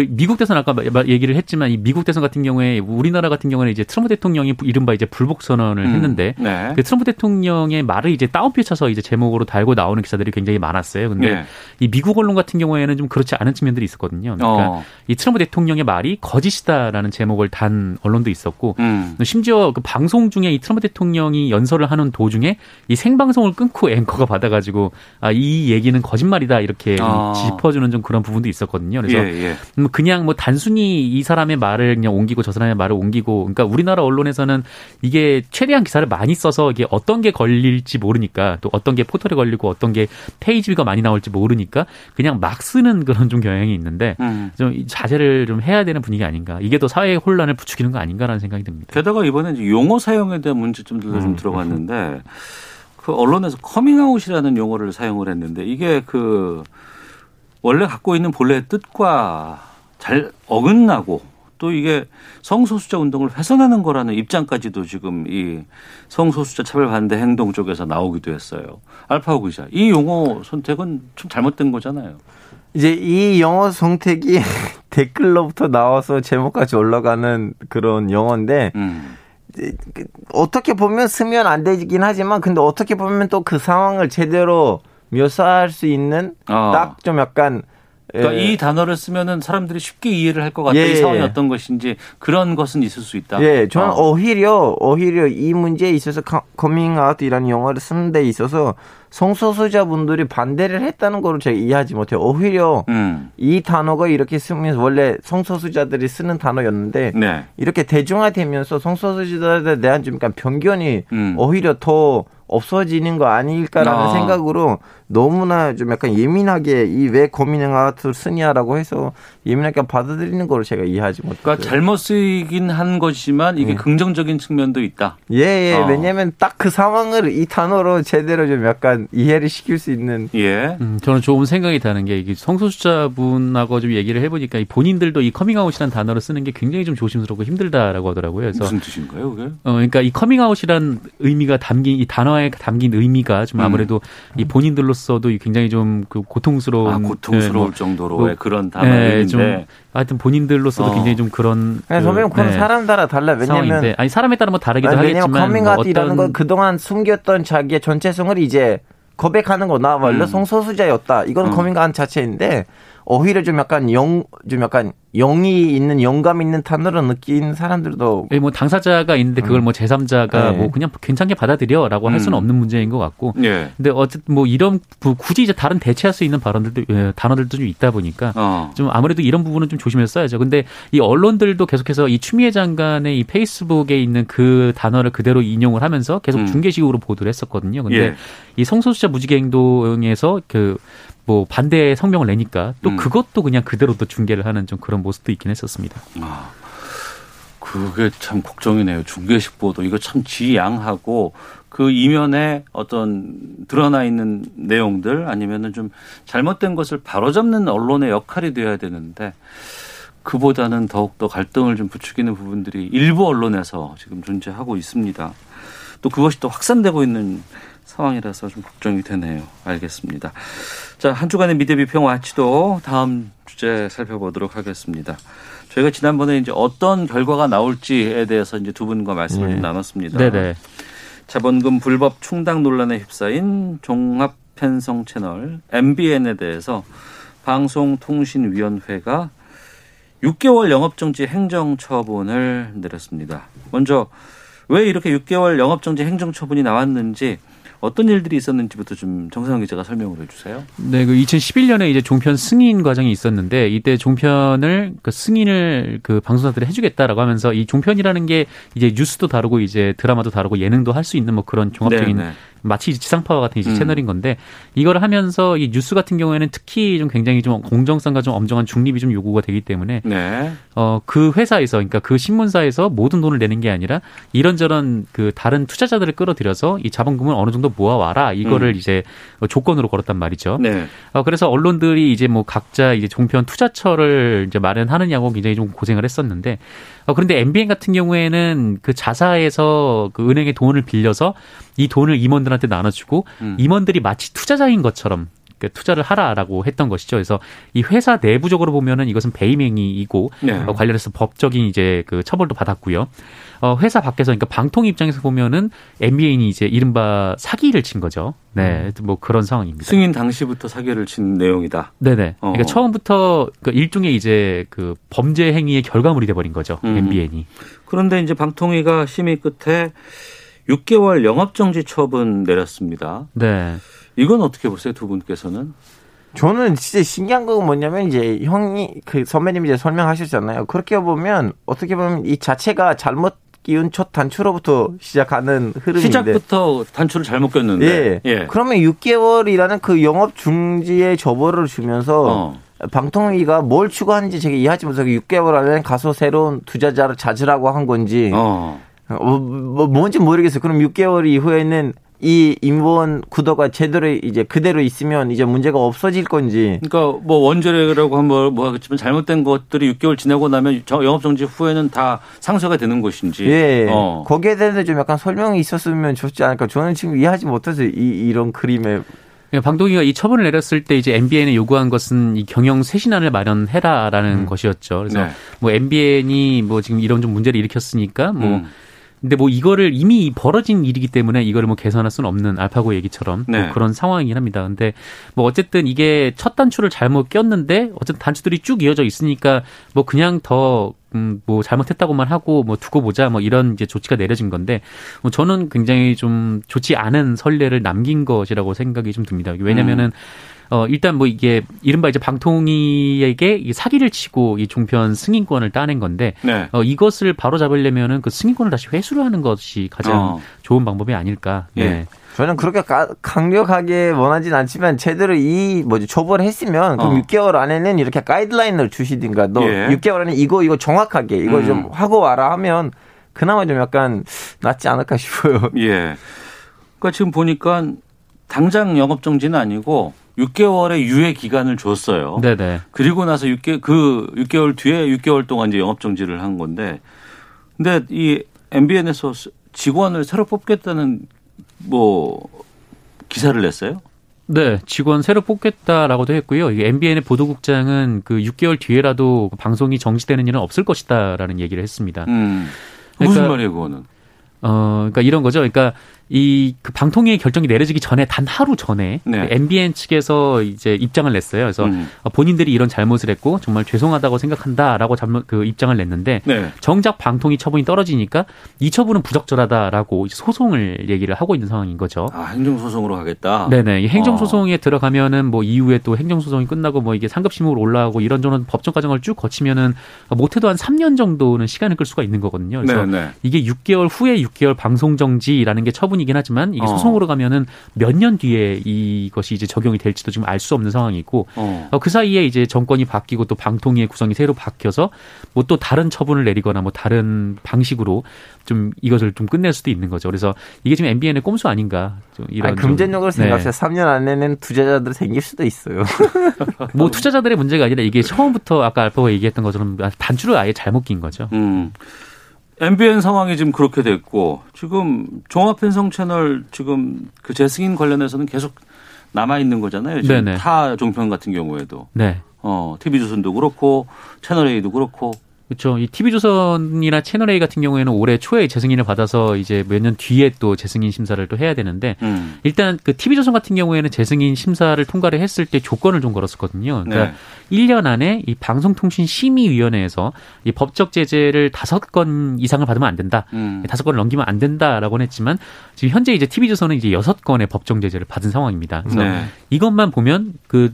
미국 대선 아까 말- 얘기를 했지만 이 미국 대선 같은 경우에 우리나라 같은 경우는 이제 트럼프 대통령이 이른바 이제 불복 선언을 음. 했는데 네. 그 트럼프 대통령의 말을 이제 다운표 쳐서 이제 제목으로 달고 나오는 기사들이 굉장히 많았어요. 근데 네. 이 미국 언론 같은 경우에는 좀 그렇지 않은 측면들이 있었거든요. 그러니까 어. 이 트럼프 대통령의 말이 거짓이다라는 제목을 단 언론도 있었고 음. 심지어 그 방송 중에 이 트럼프 대통령이 연설을 하는 도중에 이 생방송을 끊고 앵커가 받아가지고 아, 이 얘기는 거짓말이다 이렇게 아. 짚어주는 좀 그런 부분도 있었거든요. 그래서 예, 예. 음, 그냥 뭐 단순히 이 사람의 말을 그냥 옮기고 저 사람의 말을 옮기고 그러니까 우리나라 언론에서는 이게 최대한 기사를 많이 써서 이게 어떤 게 걸릴지 모르니까 또 어떤 게 포털에 걸리고 어떤 게 페이지가 많이 나올지 모르니까 그냥 막 쓰는 그런 좀 경향이 있는데 건데 음. 좀이 자제를 좀 해야 되는 분위기 아닌가. 이게 더 사회 혼란을 부추기는 거 아닌가라는 생각이 듭니다. 게다가 이번에 용어 사용에 대한 문제점들도 좀 들어갔는데 그 언론에서 커밍아웃이라는 용어를 사용을 했는데 이게 그 원래 갖고 있는 본래의 뜻과 잘 어긋나고 또 이게 성소수자 운동을 훼손하는 거라는 입장까지도 지금 이 성소수자 차별 반대 행동 쪽에서 나오기도 했어요. 알파고 기자, 이 용어 선택은 좀 잘못된 거잖아요. 이제 이 용어 선택이 댓글로부터 나와서 제목까지 올라가는 그런 용어인데 음. 어떻게 보면 쓰면 안 되긴 하지만 근데 어떻게 보면 또 그 상황을 제대로 묘사할 수 있는 아. 딱 좀 약간 그러니까 예, 이 단어를 쓰면은 사람들이 쉽게 이해를 할 것 같다. 예, 이 상황이 예. 어떤 것인지 그런 것은 있을 수 있다. 예, 저는 어. 오히려 오히려 이 문제에 있어서 커밍아웃이라는 용어를 쓰는 데 있어서 성소수자분들이 반대를 했다는 거를 제가 이해하지 못해요. 오히려 음. 이 단어가 이렇게 쓰면서 원래 성소수자들이 쓰는 단어였는데 네. 이렇게 대중화되면서 성소수자들에 대한 좀 약간 편견이 음. 오히려 더 없어지는 거 아닐까라는 아. 생각으로 너무나 좀 약간 예민하게 이 왜 커밍아웃을 쓰냐라고 해서 예민하게 받아들이는 거를 제가 이해하지 못해요. 그러니까 잘못 쓰이긴 한 것이지만 이게 예. 긍정적인 측면도 있다. 예, 예. 어. 왜냐면 딱 그 상황을 이 단어로 제대로 좀 약간 이해를 시킬 수 있는 예. 음, 저는 좋은 생각이 드는 게 이게 성소수자분하고 좀 얘기를 해보니까 이 본인들도 이 커밍아웃이라는 단어를 쓰는 게 굉장히 좀 조심스럽고 힘들다라고 하더라고요. 그래서 무슨 뜻인가요, 그게? 어, 그러니까 이 커밍아웃이란 의미가 담긴 이 단어에 담긴 의미가 좀 음. 아무래도 이 본인들로서도 굉장히 좀 그 고통스러운 아, 고통스러울 예, 뭐, 정도로의 뭐, 그런 예, 단어인데. 좀 하여튼 본인들로서도 어. 굉장히 좀 그런 그냥 선배님 그건 네, 사람 따라 달라. 왜냐면 상황인데 아니 사람에 따라 뭐 다르기도 아니, 왜냐면 하겠지만 뭐 커밍아웃이라는 어떤 건 그동안 숨겼던 자기의 정체성을 이제 고백하는 거. 나 원래 음. 성소수자였다. 이건 음. 커밍아웃 자체인데 오히려 좀 약간 용, 좀 약간 용기 있는 용감 있는 단어로 느낀 사람들도 예, 뭐 당사자가 있는데 그걸 뭐 제3자가 네. 뭐 그냥 괜찮게 받아들여라고 할 수는 음. 없는 문제인 것 같고 예. 근데 어쨌든 뭐 이런 부- 굳이 이제 다른 대체할 수 있는 발언들도 예, 단어들도 좀 있다 보니까 어. 좀 아무래도 이런 부분은 좀 조심해서 써야죠. 근데 이 언론들도 계속해서 이 추미애 장관의 이 페이스북에 있는 그 단어를 그대로 인용을 하면서 계속 음. 중계식으로 보도를 했었거든요. 근데 예. 이 성소수자 무지개 행동에서 그 뭐 반대 성명을 내니까 또 음. 그것도 그냥 그대로 또 중계를 하는 좀 그런 모습도 있긴 했었습니다. 아, 그게 참 걱정이네요. 중계식 보도 이거 참 지양하고 그 이면에 어떤 드러나 있는 내용들 아니면은 좀 잘못된 것을 바로잡는 언론의 역할이 돼야 되는데 그보다는 더욱더 갈등을 좀 부추기는 부분들이 일부 언론에서 지금 존재하고 있습니다. 또 그것이 또 확산되고 있는 상황이라서 좀 걱정이 되네요. 알겠습니다. 자, 한 주간의 미디어 비평 와치도 다음 주제 살펴보도록 하겠습니다. 저희가 지난번에 이제 어떤 결과가 나올지에 대해서 이제 두 분과 말씀을 좀 나눴습니다. 네네. 자본금 불법 충당 논란에 휩싸인 종합 편성 채널 MBN에 대해서 방송통신위원회가 6개월 영업정지 행정처분을 내렸습니다. 먼저 왜 이렇게 6개월 영업정지 행정처분이 나왔는지 어떤 일들이 있었는지부터 좀 정상훈 기자가 설명을 해주세요. 네, 그 2011년에 이제 종편 승인 과정이 있었는데 이때 종편을 그 승인을 그 방송사들이 해주겠다라고 하면서 이 종편이라는 게 이제 뉴스도 다루고 이제 드라마도 다루고 예능도 할 수 있는 뭐 그런 종합적인 네, 네. 마치 지상파와 같은 이제 음. 채널인 건데 이걸 하면서 이 뉴스 같은 경우에는 특히 좀 굉장히 좀 공정성과 좀 엄정한 중립이 좀 요구가 되기 때문에 네. 어그 회사에서 그러니까 그 신문사에서 모든 돈을 내는 게 아니라 이런저런 그 다른 투자자들을 끌어들여서 이 자본금을 어느 정도 모아와라 이거를 음. 이제 조건으로 걸었단 말이죠. 네. 어, 그래서 언론들이 이제 뭐 각자 이제 종편 투자처를 이제 마련하느냐고 굉장히 좀 고생을 했었는데, 어, 그런데 MBN 같은 경우에는 그 자사에서 그 은행에 돈을 빌려서 이 돈을 임원들한테 나눠주고 음. 임원들이 마치 투자자인 것처럼 그 투자를 하라라고 했던 것이죠. 그래서 이 회사 내부적으로 보면은 이것은 배임행위이고 네. 어, 관련해서 법적인 이제 그 처벌도 받았고요. 어, 회사 밖에서 그러니까 방통 입장에서 보면은 MBN이 이제 이른바 사기를 친 거죠. 네, 뭐 그런 상황입니다. 승인 당시부터 사기를 친 내용이다. 네네. 어. 그러니까 처음부터 그 일종의 이제 그 범죄 행위의 결과물이 돼버린 거죠. 음. MBN이. 그런데 이제 방통위가 심의 끝에 6개월 영업정지 처분 내렸습니다. 네. 이건 어떻게 보세요, 두 분께서는? 저는 진짜 신기한 건 뭐냐면 이제 형이 그 선배님이 이제 설명하셨잖아요. 그렇게 보면 어떻게 보면 이 자체가 잘못 끼운 첫 단추로부터 시작하는 흐름인데. 시작부터 단추를 잘못 꼈는데. 예. 그러면 6개월이라는 그 영업 중지의 처벌을 주면서 어. 방통위가 뭘 추구하는지 제가 이해하지 못하고 6개월 안에 가서 새로운 투자자를 찾으라고 한 건지 어. 어, 뭐, 뭔지 모르겠어요. 그럼 6개월 이후에는 이 임원 구도가 제대로 이제 그대로 있으면 이제 문제가 없어질 건지. 그러니까 뭐 원조례라고 한번 뭐 하겠지만 잘못된 것들이 6개월 지나고 나면 저- 영업 정지 후에는 다 상쇄가 되는 것인지. 예. 어. 거기에 대해서 좀 약간 설명이 있었으면 좋지 않을까. 저는 지금 이해하지 못해서 이, 이런 그림에. 그러니까 방통위가 이 처분을 내렸을 때 이제 MBN에 요구한 것은 이 경영 쇄신안을 마련해라라는 것이었죠. 그래서 네. 뭐 MBN이 뭐 지금 이런 좀 문제를 일으켰으니까 뭐 음. 근데 뭐 이거를 이미 벌어진 일이기 때문에 이거를 뭐 개선할 수는 없는 알파고 얘기처럼 뭐 네. 그런 상황이긴 합니다. 근데 뭐 어쨌든 이게 첫 단추를 잘못 꼈는데 어쨌든 단추들이 쭉 이어져 있으니까 뭐 그냥 더 음, 뭐 잘못했다고만 하고 뭐 두고 보자 뭐 이런 이제 조치가 내려진 건데 뭐 저는 굉장히 좀 좋지 않은 선례를 남긴 것이라고 생각이 좀 듭니다. 왜냐면은 어, 일단 뭐 이게 이른바 이제 방통위에게 이 사기를 치고 이 종편 승인권을 따낸 건데 네. 어, 이것을 바로 잡으려면은 그 승인권을 다시 회수를 하는 것이 가장 어. 좋은 방법이 아닐까. 예. 네. 저는 그렇게 가- 강력하게 원하진 않지만 제대로 이 뭐지 초벌을 했으면 그럼 어. 6개월 안에는 이렇게 가이드라인을 주시든가 너 예. 6개월 안에 이거 이거 정확하게 이거 음. 좀 하고 와라 하면 그나마 좀 약간 낫지 않을까 싶어요. 예. 그러니까 지금 보니까 당장 영업 정지는 아니고 6개월의 유예 기간을 줬어요. 네네. 그리고 나서 6개 그 6개월 뒤에 6개월 동안 이제 영업 정지를 한 건데 근데 이 MBN에서 직원을 새로 뽑겠다는 뭐 기사를 냈어요? 네, 직원 새로 뽑겠다라고도 했고요. 이게 MBN의 보도국장은 그 6개월 뒤에라도 방송이 정지되는 일은 없을 것이다라는 얘기를 했습니다. 음. 무슨 그러니까- 말이에요, 그거는? 어, 그러니까 이런 거죠. 그러니까 이 그 방통위의 결정이 내려지기 전에 단 하루 전에 네. 그 MBN 측에서 이제 입장을 냈어요. 그래서 음. 어, 본인들이 이런 잘못을 했고 정말 죄송하다고 생각한다라고 잘못 그 입장을 냈는데 네. 정작 방통위 처분이 떨어지니까 이 처분은 부적절하다라고 소송을 얘기를 하고 있는 상황인 거죠. 아, 행정 소송으로 가겠다. 네네. 이 어. 행정 소송에 들어가면은 뭐 이후에 또 행정 소송이 끝나고 뭐 이게 상급심으로 올라가고 이런저런 법정 과정을 쭉 거치면은 못해도 한 3년 정도는 시간을 끌 수가 있는 거거든요. 그래서 네, 네. 이게 6개월 후에 6개월 방송 정지라는 게 처분 이긴 하지만 이게 어. 소송으로 가면은 몇 년 뒤에 이것이 이제 적용이 될지도 지금 알 수 없는 상황이고 어. 어, 그 사이에 이제 정권이 바뀌고 또 방통위의 구성이 새로 바뀌어서 뭐 또 다른 처분을 내리거나 뭐 다른 방식으로 좀 이것을 좀 끝낼 수도 있는 거죠. 그래서 이게 지금 MBN의 꼼수 아닌가 좀 이런 아니, 좀- 금전적으로 네. 생각해서 3년 안에는 투자자들 생길 수도 있어요. 뭐 투자자들의 문제가 아니라 이게 처음부터 아까 알파가 얘기했던 것처럼 단추를 아예 잘못 낀 거죠. 음. MBN 상황이 지금 그렇게 됐고 지금 종합편성 채널 지금 그 재승인 관련해서는 계속 남아 있는 거잖아요. 지금 네네. 타 종편 같은 경우에도 네. 어 TV조선도 그렇고 채널 A도 그렇고 그렇죠. 이 TV조선이나 채널A 같은 경우에는 올해 초에 재승인을 받아서 이제 몇 년 뒤에 또 재승인 심사를 또 해야 되는데 음. 일단 그 TV조선 같은 경우에는 재승인 심사를 통과를 했을 때 조건을 좀 걸었었거든요. 그러니까 네. 1년 안에 이 방송통신심의위원회에서 이 법적 제재를 다섯 건 이상을 받으면 안 된다. 음. 다섯 건을 넘기면 안 된다라고는 했지만 지금 현재 이제 TV조선은 이제 여섯 건의 법정 제재를 받은 상황입니다. 그래서 네. 이것만 보면 그,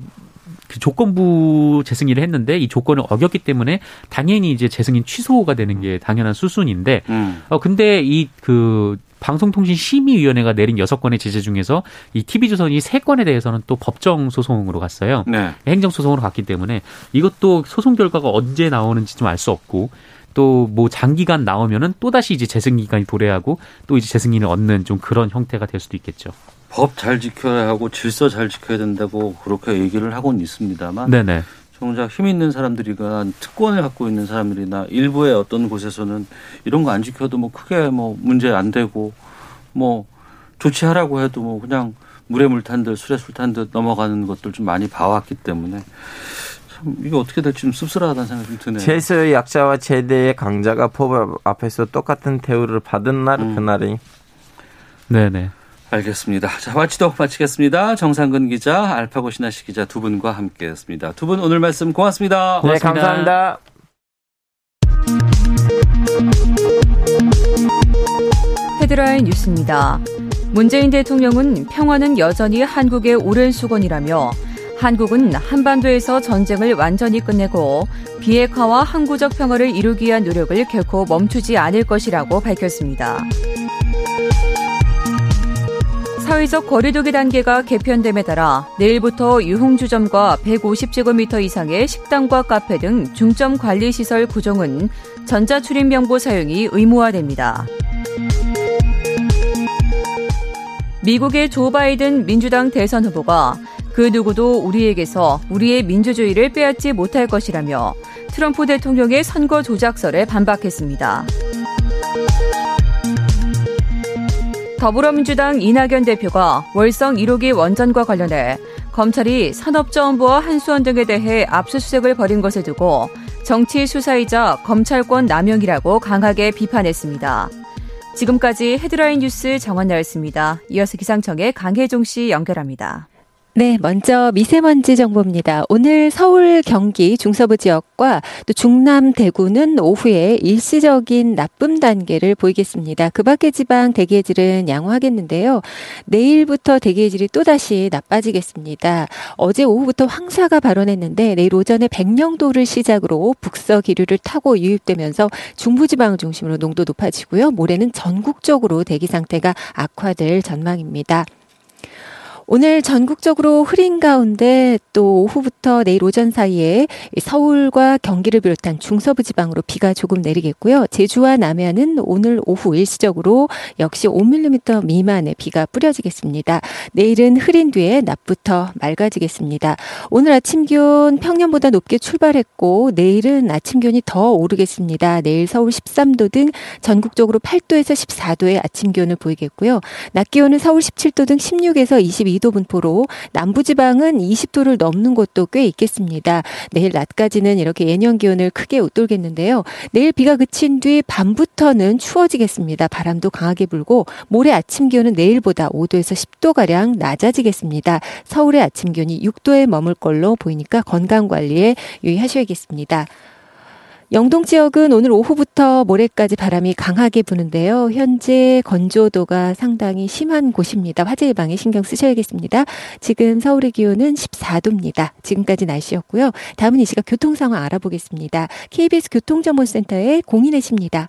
그 조건부 재승인을 했는데 이 조건을 어겼기 때문에 당연히 이제 재승인 취소가 되는 게 당연한 수순인데 음. 어 근데 이그 방송통신 심의위원회가 내린 여섯 건의 제재 중에서 이 TV조선이 세 건에 대해서는 또 법정 소송으로 갔어요. 네. 행정 소송으로 갔기 때문에 이것도 소송 결과가 언제 나오는지 좀 알 수 없고 또 뭐 장기간 나오면은 또 다시 이제 재승 기간이 도래하고 또 이제 재승인을 얻는 좀 그런 형태가 될 수도 있겠죠. 법 잘 지켜야 하고 질서 잘 지켜야 된다고 그렇게 얘기를 하고는 있습니다만 네네. 정작 힘 있는 사람들이가 특권을 갖고 있는 사람들이나 일부의 어떤 곳에서는 이런 거 안 지켜도 뭐 크게 뭐 문제 안 되고 뭐 조치하라고 해도 뭐 그냥 물에 물 탄 듯 술에 술 탄 듯 넘어가는 것들 좀 많이 봐왔기 때문에 참 이게 어떻게 될지 좀 씁쓸하다는 생각이 좀 드네요. 제수의 약자와 제대의 강자가 법 앞에서 똑같은 대우를 받은 날 음. 그날이 네네. 알겠습니다. 자, 마치도록 마치겠습니다. 정상근 기자, 알파고 신하시 기자 두 분과 함께했습니다. 두 분 오늘 말씀 고맙습니다. 네 고맙습니다. 감사합니다. 헤드라인 뉴스입니다. 문재인 대통령은 평화는 여전히 한국의 오랜 수건이라며 한국은 한반도에서 전쟁을 완전히 끝내고 비핵화와 항구적 평화를 이루기 위한 노력을 결코 멈추지 않을 것이라고 밝혔습니다. 사회적 거리두기 단계가 개편됨에 따라 내일부터 유흥주점과 150제곱미터 이상의 식당과 카페 등 중점 관리 시설 구종은 전자출입명부 사용이 의무화됩니다. 미국의 조 바이든 민주당 대선 후보가 그 누구도 우리에게서 우리의 민주주의를 빼앗지 못할 것이라며 트럼프 대통령의 선거 조작설에 반박했습니다. 더불어민주당 이낙연 대표가 월성 1호기 원전과 관련해 검찰이 산업자원부와 한수원 등에 대해 압수수색을 벌인 것을 두고 정치 수사이자 검찰권 남용이라고 강하게 비판했습니다. 지금까지 헤드라인 뉴스 정원나였습니다. 이어서 기상청의 강혜종 씨 연결합니다. 네, 먼저 미세먼지 정보입니다. 오늘 서울, 경기, 중서부 지역과 또 중남, 대구는 오후에 일시적인 나쁨 단계를 보이겠습니다. 그 밖의 지방 대기의 질은 양호하겠는데요. 내일부터 대기의 질이 또다시 나빠지겠습니다. 어제 오후부터 황사가 발원했는데 내일 오전에 백령도를 시작으로 북서 기류를 타고 유입되면서 중부지방을 중심으로 농도 높아지고요. 모레는 전국적으로 대기 상태가 악화될 전망입니다. 오늘 전국적으로 흐린 가운데 또 오후부터 내일 오전 사이에 서울과 경기를 비롯한 중서부 지방으로 비가 조금 내리겠고요. 제주와 남해안은 오늘 오후 일시적으로 역시 5mm 미만의 비가 뿌려지겠습니다. 내일은 흐린 뒤에 낮부터 맑아지겠습니다. 오늘 아침 기온 평년보다 높게 출발했고 내일은 아침 기온이 더 오르겠습니다. 내일 서울 13도 등 전국적으로 8도에서 14도의 아침 기온을 보이겠고요. 낮 기온은 서울 17도 등 16에서 22 22도 분포로 남부지방은 20도를 넘는 곳도 꽤 있겠습니다. 내일 낮까지는 이렇게 예년 기온을 크게 웃돌겠는데요. 내일 비가 그친 뒤 밤부터는 추워지겠습니다. 바람도 강하게 불고 모레 아침 기온은 내일보다 5도에서 10도 가량 낮아지겠습니다. 서울의 아침 기온이 6도에 머물 걸로 보이니까 건강 관리에 유의하셔야겠습니다. 영동 지역은 오늘 오후부터 모레까지 바람이 강하게 부는데요. 현재 건조도가 상당히 심한 곳입니다. 화재 예방에 신경 쓰셔야겠습니다. 지금 서울의 기온은 14도입니다. 지금까지 날씨였고요. 다음은 이 시각 교통 상황 알아보겠습니다. KBS 교통정보센터의 공인혜 씨입니다.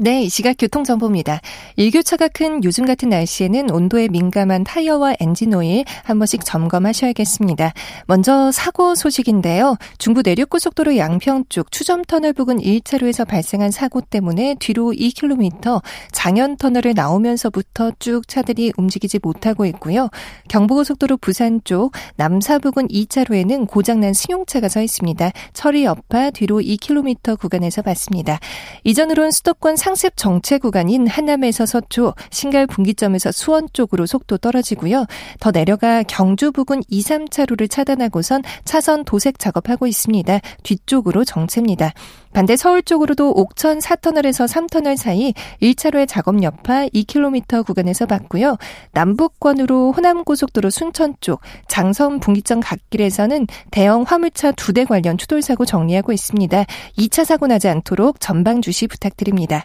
네, 이 시각 교통정보입니다. 일교차가 큰 요즘 같은 날씨에는 온도에 민감한 타이어와 엔진 오일 한 번씩 점검하셔야겠습니다. 먼저 사고 소식인데요. 중부 내륙고속도로 양평 쪽 추점터널 부근 1차로에서 발생한 사고 때문에 뒤로 2km 장현터널을 나오면서부터 쭉 차들이 움직이지 못하고 있고요. 경부고속도로 부산 쪽 남사 부근 2차로에는 고장난 승용차가 서 있습니다. 처리 여파 뒤로 2km 구간에서 봤습니다. 이전으론 수도권 상습 정체 구간인 한남에서 서초, 신갈 분기점에서 수원 쪽으로 속도 떨어지고요. 더 내려가 경주 부근 2, 3차로를 차단하고선 차선 도색 작업하고 있습니다. 뒤쪽으로 정체입니다. 반대 서울 쪽으로도 옥천 4터널에서 3터널 사이 1차로의 작업 여파 2km 구간에서 봤고요. 남북권으로 호남고속도로 순천 쪽 장성 분기점 갓길에서는 대형 화물차 두대 관련 추돌 사고 정리하고 있습니다. 2차 사고 나지 않도록 전방 주시 부탁드립니다.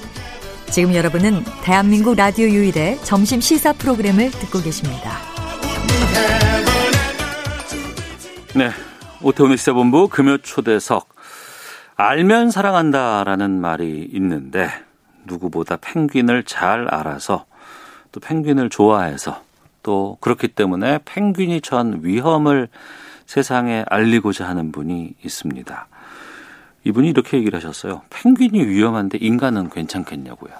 지금 여러분은 대한민국 라디오 유일의 점심 시사 프로그램을 듣고 계십니다. 네. 오태훈의 시사본부 금요 초대석. 알면 사랑한다라는 말이 있는데 누구보다 펭귄을 잘 알아서 또 펭귄을 좋아해서 또 그렇기 때문에 펭귄이 처한 위험을 세상에 알리고자 하는 분이 있습니다. 이분이 이렇게 얘기를 하셨어요. 펭귄이 위험한데 인간은 괜찮겠냐고요.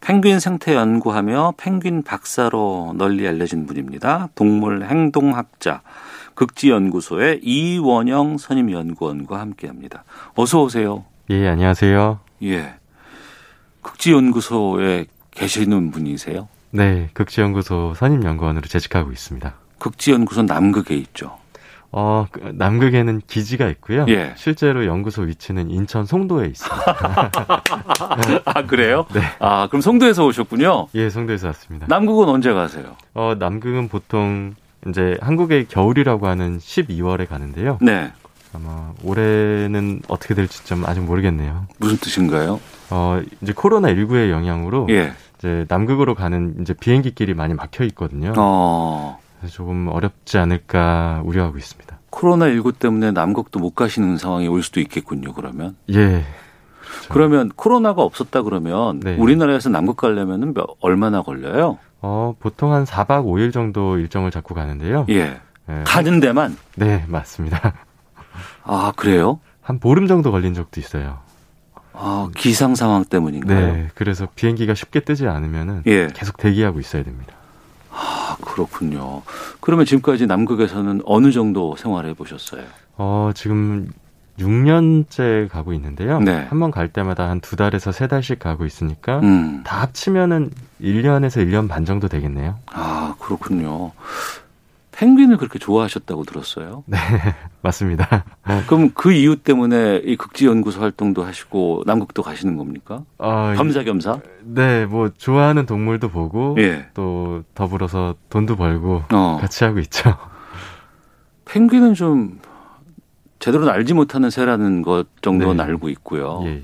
펭귄 생태 연구하며 펭귄 박사로 널리 알려진 분입니다. 동물 행동학자 극지 연구소의 이원영 선임 연구원과 함께합니다. 어서 오세요. 예, 안녕하세요. 예. 극지 연구소에 계시는 분이세요? 네, 극지 연구소 선임 연구원으로 재직하고 있습니다. 극지 연구소 남극에 있죠. 어, 그 남극에는 기지가 있고요. 예. 실제로 연구소 위치는 인천 송도에 있습니다. 아, 그래요? 네. 아, 그럼 송도에서 오셨군요? 예, 송도에서 왔습니다. 남극은 언제 가세요? 어, 남극은 보통 이제 한국의 겨울이라고 하는 12월에 가는데요. 네. 아마 올해는 어떻게 될지 좀 아직 모르겠네요. 무슨 뜻인가요? 어, 이제 코로나 19의 영향으로 예. 이제 남극으로 가는 이제 비행기 길이 많이 막혀 있거든요. 어. 그래서 조금 어렵지 않을까 우려하고 있습니다. 코로나 19 때문에 남극도 못 가시는 상황이 올 수도 있겠군요. 그러면. 예. 그러면 코로나가 없었다 그러면 네. 우리나라에서 남극 가려면은 몇- 얼마나 걸려요? 어, 보통 한 4박 5일 정도 일정을 잡고 가는데요. 예. 예. 가는 데만. 네, 맞습니다. 아, 그래요? 한 보름 정도 걸린 적도 있어요. 아, 기상 상황 때문인가요? 네, 그래서 비행기가 쉽게 뜨지 않으면은 예. 계속 대기하고 있어야 됩니다. 아, 그렇군요. 그러면 지금까지 남극에서는 어느 정도 생활해 보셨어요? 어, 지금 6년째 가고 있는데요. 네. 한 번 갈 때마다 한 두 달에서 세 달씩 가고 있으니까 음. 다 합치면은 1년에서 1년 반 정도 되겠네요. 아, 그렇군요. 펭귄을 그렇게 좋아하셨다고 들었어요. 네, 맞습니다. 그럼 그 이유 때문에 이 극지 연구소 활동도 하시고 남극도 가시는 겁니까? 어, 겸사겸사? 네, 뭐 좋아하는 동물도 보고 예. 또 더불어서 돈도 벌고 어. 같이 하고 있죠. 펭귄은 좀 제대로 알지 못하는 새라는 것 정도는 네. 알고 있고요. 예.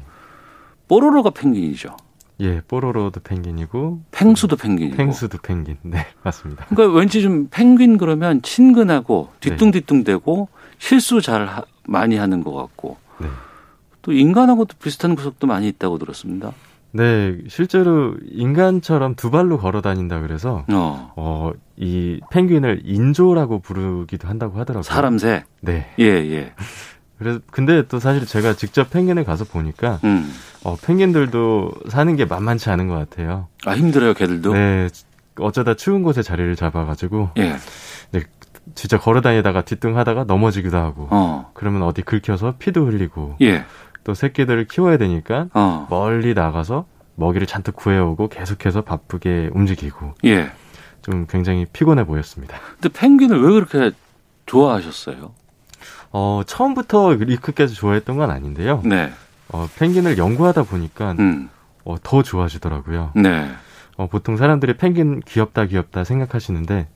뽀로로가 펭귄이죠. 예, 뽀로로도 펭귄이고 펭수도 펭귄이고. 펭수도 펭귄. 네, 맞습니다. 그러니까 왠지 좀 펭귄 그러면 친근하고 뒤뚱뒤뚱대고 실수 잘 하- 많이 하는 것 같고 네. 또 인간하고도 비슷한 구석도 많이 있다고 들었습니다. 네, 실제로 인간처럼 두 발로 걸어 다닌다 그래서 어. 어, 이 펭귄을 인조라고 부르기도 한다고 하더라고요. 사람 새. 네. 예, 예. 그래서 근데 또 사실 제가 직접 펭귄을 가서 보니까 음. 어, 펭귄들도 사는 게 만만치 않은 것 같아요. 아, 힘들어요, 걔들도? 네. 어쩌다 추운 곳에 자리를 잡아가지고 예. 네, 진짜 걸어 다니다가 뒤뚱하다가 넘어지기도 하고 어. 그러면 어디 긁혀서 피도 흘리고 예. 또 새끼들을 키워야 되니까 어. 멀리 나가서 먹이를 잔뜩 구해오고 계속해서 바쁘게 움직이고 예. 좀 굉장히 피곤해 보였습니다. 근데 펭귄을 왜 그렇게 좋아하셨어요? 어, 처음부터 이렇게까지 좋아했던 건 아닌데요. 네. 어, 펭귄을 연구하다 보니까 음. 어, 더 좋아지더라고요. 네. 어, 보통 사람들이 펭귄 귀엽다 귀엽다 생각하시는데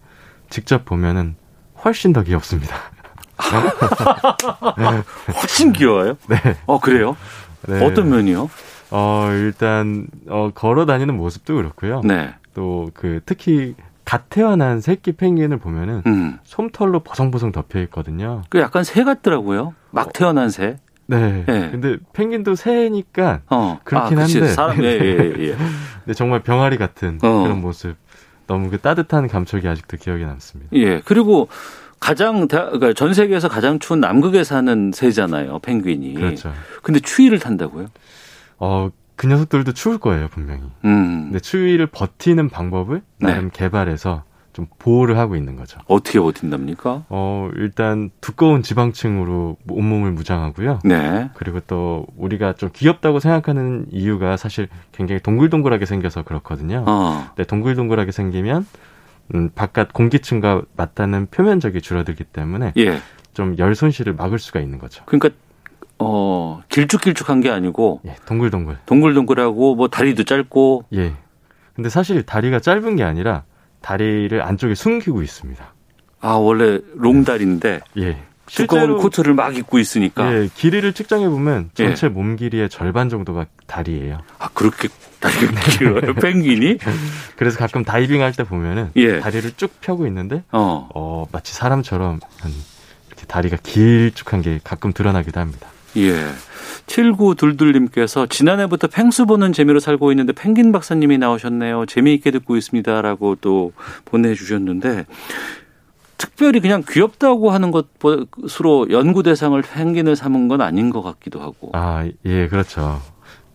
직접 보면은 훨씬 더 귀엽습니다. 훨씬 귀여워요? 네. 어, 그래요? 네. 어떤 면이요? 어, 일단 어, 걸어 다니는 모습도 그렇고요. 네. 또 그 특히 갓 태어난 새끼 펭귄을 보면은 음. 솜털로 보송보송 덮여 있거든요. 그 약간 새 같더라고요. 막 태어난 새. 네. 네. 근데 펭귄도 새니까 어. 그렇긴 아. 한데. 사람, 예, 예, 예. 근데 정말 병아리 같은 어. 그런 모습. 너무 그 따뜻한 감촉이 아직도 기억에 남습니다. 예. 그리고 가장, 대- 그러니까 전 세계에서 가장 추운 남극에 사는 새잖아요. 펭귄이. 그렇죠. 근데 추위를 탄다고요? 어, 그 녀석들도 추울 거예요, 분명히. 음. 근데 추위를 버티는 방법을 네. 나름 개발해서 좀 보호를 하고 있는 거죠. 어떻게 버틴답니까? 어, 일단 두꺼운 지방층으로 온몸을 무장하고요. 네. 그리고 또 우리가 좀 귀엽다고 생각하는 이유가 사실 굉장히 동글동글하게 생겨서 그렇거든요. 어. 근데 동글동글하게 생기면 음, 바깥 공기층과 맞닿는 표면적이 줄어들기 때문에 예. 좀 열 손실을 막을 수가 있는 거죠. 그러니까, 어, 길쭉길쭉한 게 아니고, 예, 동글동글. 동글동글하고, 뭐, 다리도 짧고, 예. 근데 사실 다리가 짧은 게 아니라 다리를 안쪽에 숨기고 있습니다. 아, 원래 롱다리인데, 예. 두꺼운 코트를 막 입고 있으니까. 예, 길이를 측정해 보면 예. 전체 몸 길이의 절반 정도가 다리예요. 아, 그렇게 다리가 길어요? 펭귄이? 그래서 가끔 다이빙 할 때 보면은 예. 다리를 쭉 펴고 있는데 어. 어, 마치 사람처럼 한 이렇게 다리가 길쭉한 게 가끔 드러나기도 합니다. 예. 7922님께서 지난해부터 펭수 보는 재미로 살고 있는데 펭귄 박사님이 나오셨네요. 재미있게 듣고 있습니다 라고 또 보내주셨는데 특별히 그냥 귀엽다고 하는 것으로 연구 대상을 펭귄을 삼은 건 아닌 것 같기도 하고. 아, 예, 그렇죠.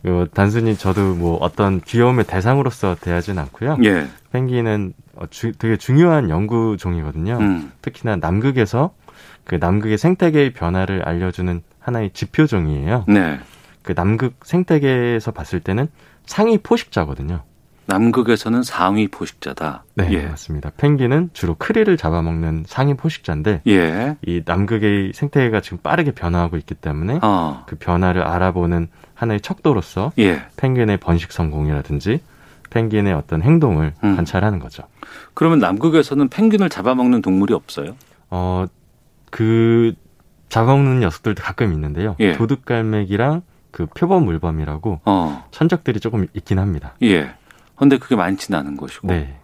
어, 단순히 저도 뭐 어떤 귀여움의 대상으로서 대하진 않고요. 예. 펭귄은 어, 주- 되게 중요한 연구 종이거든요. 음. 특히나 남극에서 그 남극의 생태계의 변화를 알려주는 하나의 지표종이에요. 네. 그 남극 생태계에서 봤을 때는 상위 포식자거든요. 남극에서는 상위 포식자다. 네, 예. 맞습니다. 펭귄은 주로 크리를 잡아먹는 상위 포식자인데 예. 이 남극의 생태계가 지금 빠르게 변화하고 있기 때문에 어. 그 변화를 알아보는 하나의 척도로서 예. 펭귄의 번식 성공이라든지 펭귄의 어떤 행동을 음. 관찰하는 거죠. 그러면 남극에서는 펭귄을 잡아먹는 동물이 없어요? 어, 그 잡아먹는 녀석들도 가끔 있는데요. 예. 도둑갈매기랑 그 표범 물범이라고 어. 천적들이 조금 있긴 합니다. 예. 근데 그게 많지는 않은 것이고. 네.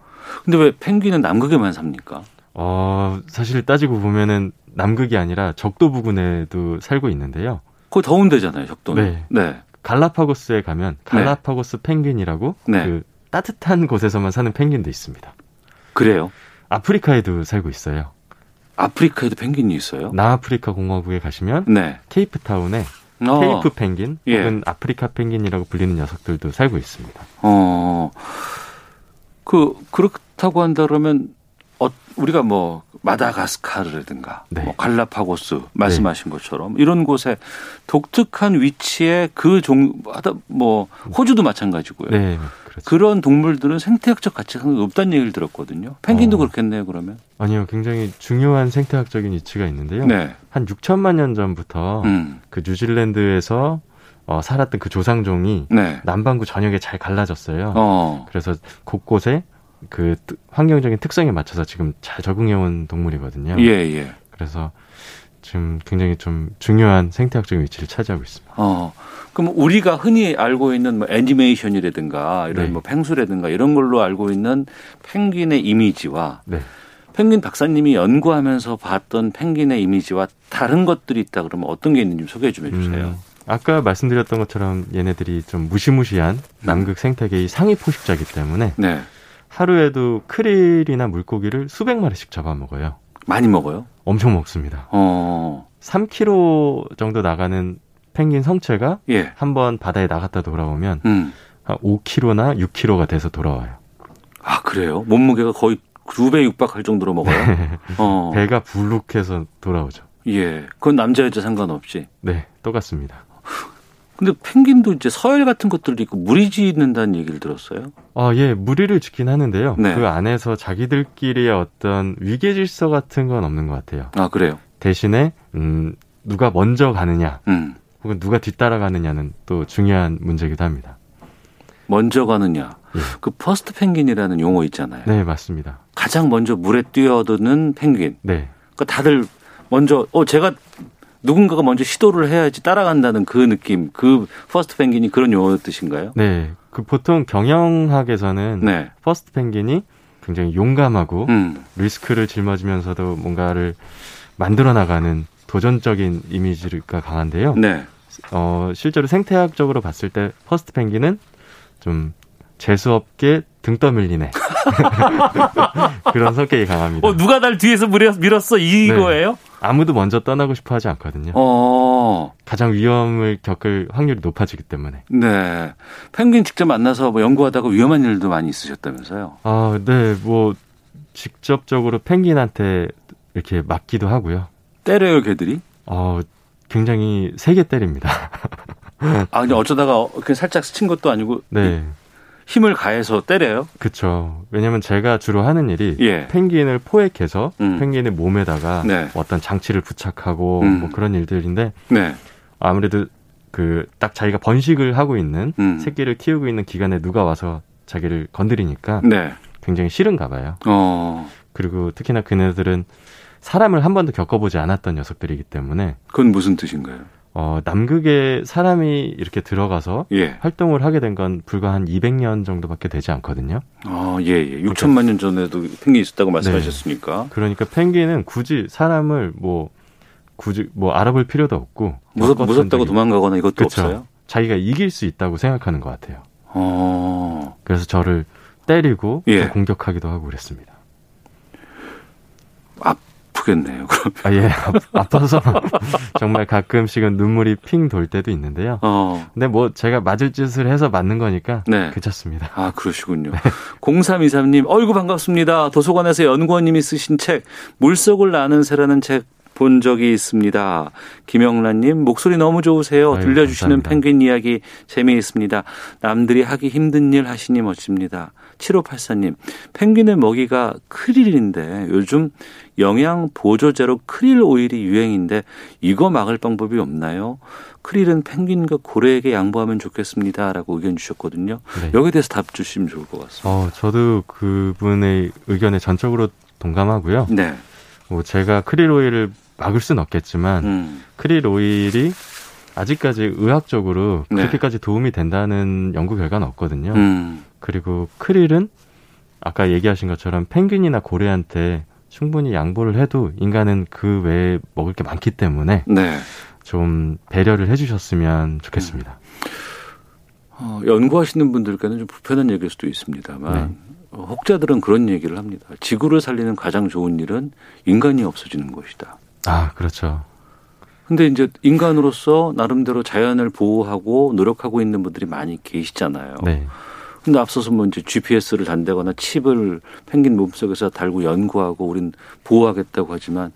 근데 왜 펭귄은 남극에만 삽니까? 어, 사실 따지고 보면은 남극이 아니라 적도 부근에도 살고 있는데요. 거기 더운 데잖아요, 적도는. 네. 네. 갈라파고스에 가면 갈라파고스 펭귄이라고 네. 그 따뜻한 곳에서만 사는 펭귄도 있습니다. 그래요. 아프리카에도 살고 있어요. 아프리카에도 펭귄이 있어요? 남아프리카 공화국에 가시면 네. 케이프타운에 어. 케이프 펭귄 예. 혹은 아프리카 펭귄이라고 불리는 녀석들도 살고 있습니다. 어. 그 그렇다고 한다 그러면 어 우리가 뭐 마다가스카르라든가 네. 뭐 갈라파고스 말씀하신 것처럼 이런 곳에 독특한 위치에 그 종 하다 뭐 호주도 마찬가지고요. 네, 그렇죠. 그런 동물들은 생태학적 가치가 상당히 높다는 얘기를 들었거든요. 펭귄도 어. 그렇겠네요, 그러면. 아니요, 굉장히 중요한 생태학적인 위치가 있는데요. 네. 한 6천만 년 전부터 음. 그 뉴질랜드에서 어, 살았던 그 조상종이 네. 남반구 전역에 잘 갈라졌어요. 어. 그래서 곳곳에 그 뜨- 환경적인 특성에 맞춰서 지금 잘 적응해온 동물이거든요. 예, 예. 그래서 지금 굉장히 좀 중요한 생태학적인 위치를 차지하고 있습니다. 어. 그럼 우리가 흔히 알고 있는 뭐 애니메이션이라든가 이런 네. 뭐 펭수라든가 이런 걸로 알고 있는 펭귄의 이미지와 네. 펭귄 박사님이 연구하면서 봤던 펭귄의 이미지와 다른 것들이 있다 그러면 어떤 게 있는지 좀 소개해 좀 해주세요. 음, 아까 말씀드렸던 것처럼 얘네들이 좀 무시무시한 남극 생태계의 상위 포식자이기 때문에 네. 하루에도 크릴이나 물고기를 수백 마리씩 잡아먹어요. 많이 먹어요? 엄청 먹습니다. 어. 3km 정도 나가는 펭귄 성체가 예. 한번 바다에 나갔다 돌아오면 음. 한 5kg나 6kg가 돼서 돌아와요. 아, 그래요? 몸무게가 거의 두 배 육박할 정도로 먹어요? 어. 배가 불룩해서 돌아오죠. 예. 그건 남자 여자 상관없이. 네, 똑같습니다. 근데 펭귄도 이제 서열 같은 것들도 있고 무리 짓는다는 얘기를 들었어요. 아, 예, 무리를 짓긴 하는데요. 네. 그 안에서 자기들끼리의 어떤 위계 질서 같은 건 없는 것 같아요. 아, 그래요? 대신에 음, 누가 먼저 가느냐, 음. 혹은 누가 뒤따라가느냐는 또 중요한 문제이기도 합니다. 먼저 가느냐. 예. 그 first penguin이라는 용어 있잖아요. 네, 맞습니다. 가장 먼저 물에 뛰어드는 펭귄. 네, 그러니까 다들 먼저 어 제가 누군가가 먼저 시도를 해야지 따라간다는 그 느낌. 그 first penguin이 그런 용어 뜻인가요? 네. 그 보통 경영학에서는 네. first penguin이 굉장히 용감하고 음. 리스크를 짊어지면서도 뭔가를 만들어 나가는 도전적인 이미지가 강한데요. 네. 어, 실제로 생태학적으로 봤을 때 first penguin은 좀 재수 없게 등 떠밀리네. 그런 성격이 강합니다. 어 누가 날 뒤에서 밀었, 밀었어 이거예요? 아무도 먼저 떠나고 싶어 하지 않거든요. 어. 가장 위험을 겪을 확률이 높아지기 때문에. 네. 펭귄 직접 만나서 뭐 연구하다가 위험한 일도 많이 있으셨다면서요? 아, 네, 뭐 직접적으로 펭귄한테 이렇게 맞기도 하고요. 때려요, 걔들이? 어, 굉장히 세게 때립니다. 아, 근데 어쩌다가 그냥 살짝 스친 것도 아니고 네, 힘을 가해서 때려요? 그렇죠. 왜냐면 제가 주로 하는 일이 예. 펭귄을 포획해서 음. 펭귄의 몸에다가 네. 어떤 장치를 부착하고 음. 뭐 그런 일들인데 네. 아무래도 그 딱 자기가 번식을 하고 있는 음. 새끼를 키우고 있는 기간에 누가 와서 자기를 건드리니까 네. 굉장히 싫은가 봐요. 어. 그리고 특히나 그네들은 사람을 한 번도 겪어보지 않았던 녀석들이기 때문에 그건 무슨 뜻인가요? 어, 남극에 사람이 이렇게 들어가서 예. 활동을 하게 된 건 불과 한 200년 정도밖에 되지 않거든요. 아, 예, 예. 6천만 년 전에도 펭귄이 있었다고 말씀하셨으니까. 그러니까 펭귄은 굳이 사람을 뭐 굳이 뭐 알아볼 필요도 없고 무섭, 무섭다고 도망가거나 이것도 그쵸. 없어요? 자기가 이길 수 있다고 생각하는 것 같아요. 어. 그래서 저를 때리고 예. 또 공격하기도 하고 그랬습니다. 아프겠네요. 그럼. 아, 예. 아- 아파서 정말 가끔씩은 눈물이 핑 돌 때도 있는데요. 어. 근데 뭐 제가 맞을 짓을 해서 맞는 거니까 네. 괜찮습니다. 아, 그러시군요. 0323님, 어이구, 반갑습니다. 도서관에서 연구원님이 쓰신 책, 물속을 나는 새라는 책 본 적이 있습니다. 김영란님 목소리 너무 좋으세요. 아유, 들려주시는 감사합니다. 펭귄 이야기 재미있습니다. 남들이 하기 힘든 일 하시니 멋집니다. 7584님 펭귄의 먹이가 크릴인데 요즘 영양 보조제로 크릴 오일이 유행인데 이거 막을 방법이 없나요? 크릴은 펭귄과 고래에게 양보하면 좋겠습니다라고 의견 주셨거든요. 네. 여기에 대해서 답 주시면 좋을 것 같습니다. 어, 저도 그분의 의견에 전적으로 동감하고요. 네. 뭐 제가 크릴 오일을 막을 순 없겠지만 음. 크릴 오일이 아직까지 의학적으로 네. 그렇게까지 도움이 된다는 연구 결과는 없거든요. 음. 그리고 크릴은 아까 얘기하신 것처럼 펭귄이나 고래한테 충분히 양보를 해도 인간은 그 외에 먹을 게 많기 때문에 네. 좀 배려를 해주셨으면 좋겠습니다. 어, 연구하시는 분들께는 좀 불편한 얘기일 수도 있습니다만 네. 어, 혹자들은 그런 얘기를 합니다. 지구를 살리는 가장 좋은 일은 인간이 없어지는 것이다. 아, 그렇죠. 근데 이제 인간으로서 나름대로 자연을 보호하고 노력하고 있는 분들이 많이 계시잖아요. 네. 근데 앞서서 뭐 이제 GPS를 단다거나 칩을 펭귄 몸속에서 달고 연구하고 우린 보호하겠다고 하지만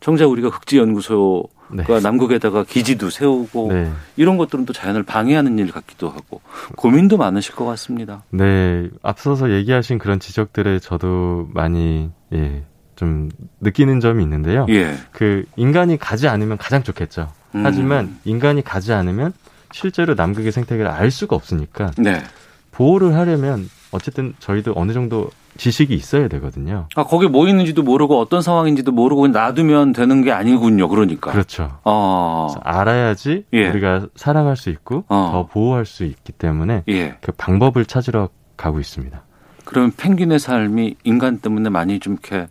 정작 우리가 흑지연구소가 네. 남극에다가 기지도 세우고 네. 이런 것들은 또 자연을 방해하는 일 같기도 하고 고민도 많으실 것 같습니다. 네, 앞서서 얘기하신 그런 지적들에 저도 많이 예, 좀 느끼는 점이 있는데요. 예. 그 인간이 가지 않으면 가장 좋겠죠. 음. 하지만 인간이 가지 않으면 실제로 남극의 생태계를 알 수가 없으니까 네. 보호를 하려면 어쨌든 저희도 어느 정도 지식이 있어야 되거든요. 아, 거기 뭐 있는지도 모르고 어떤 상황인지도 모르고 놔두면 되는 게 아니군요. 그러니까. 그렇죠. 어. 알아야지 예. 우리가 사랑할 수 있고 어. 더 보호할 수 있기 때문에 예. 그 방법을 찾으러 가고 있습니다. 그러면 펭귄의 삶이 인간 때문에 많이 좀 이렇게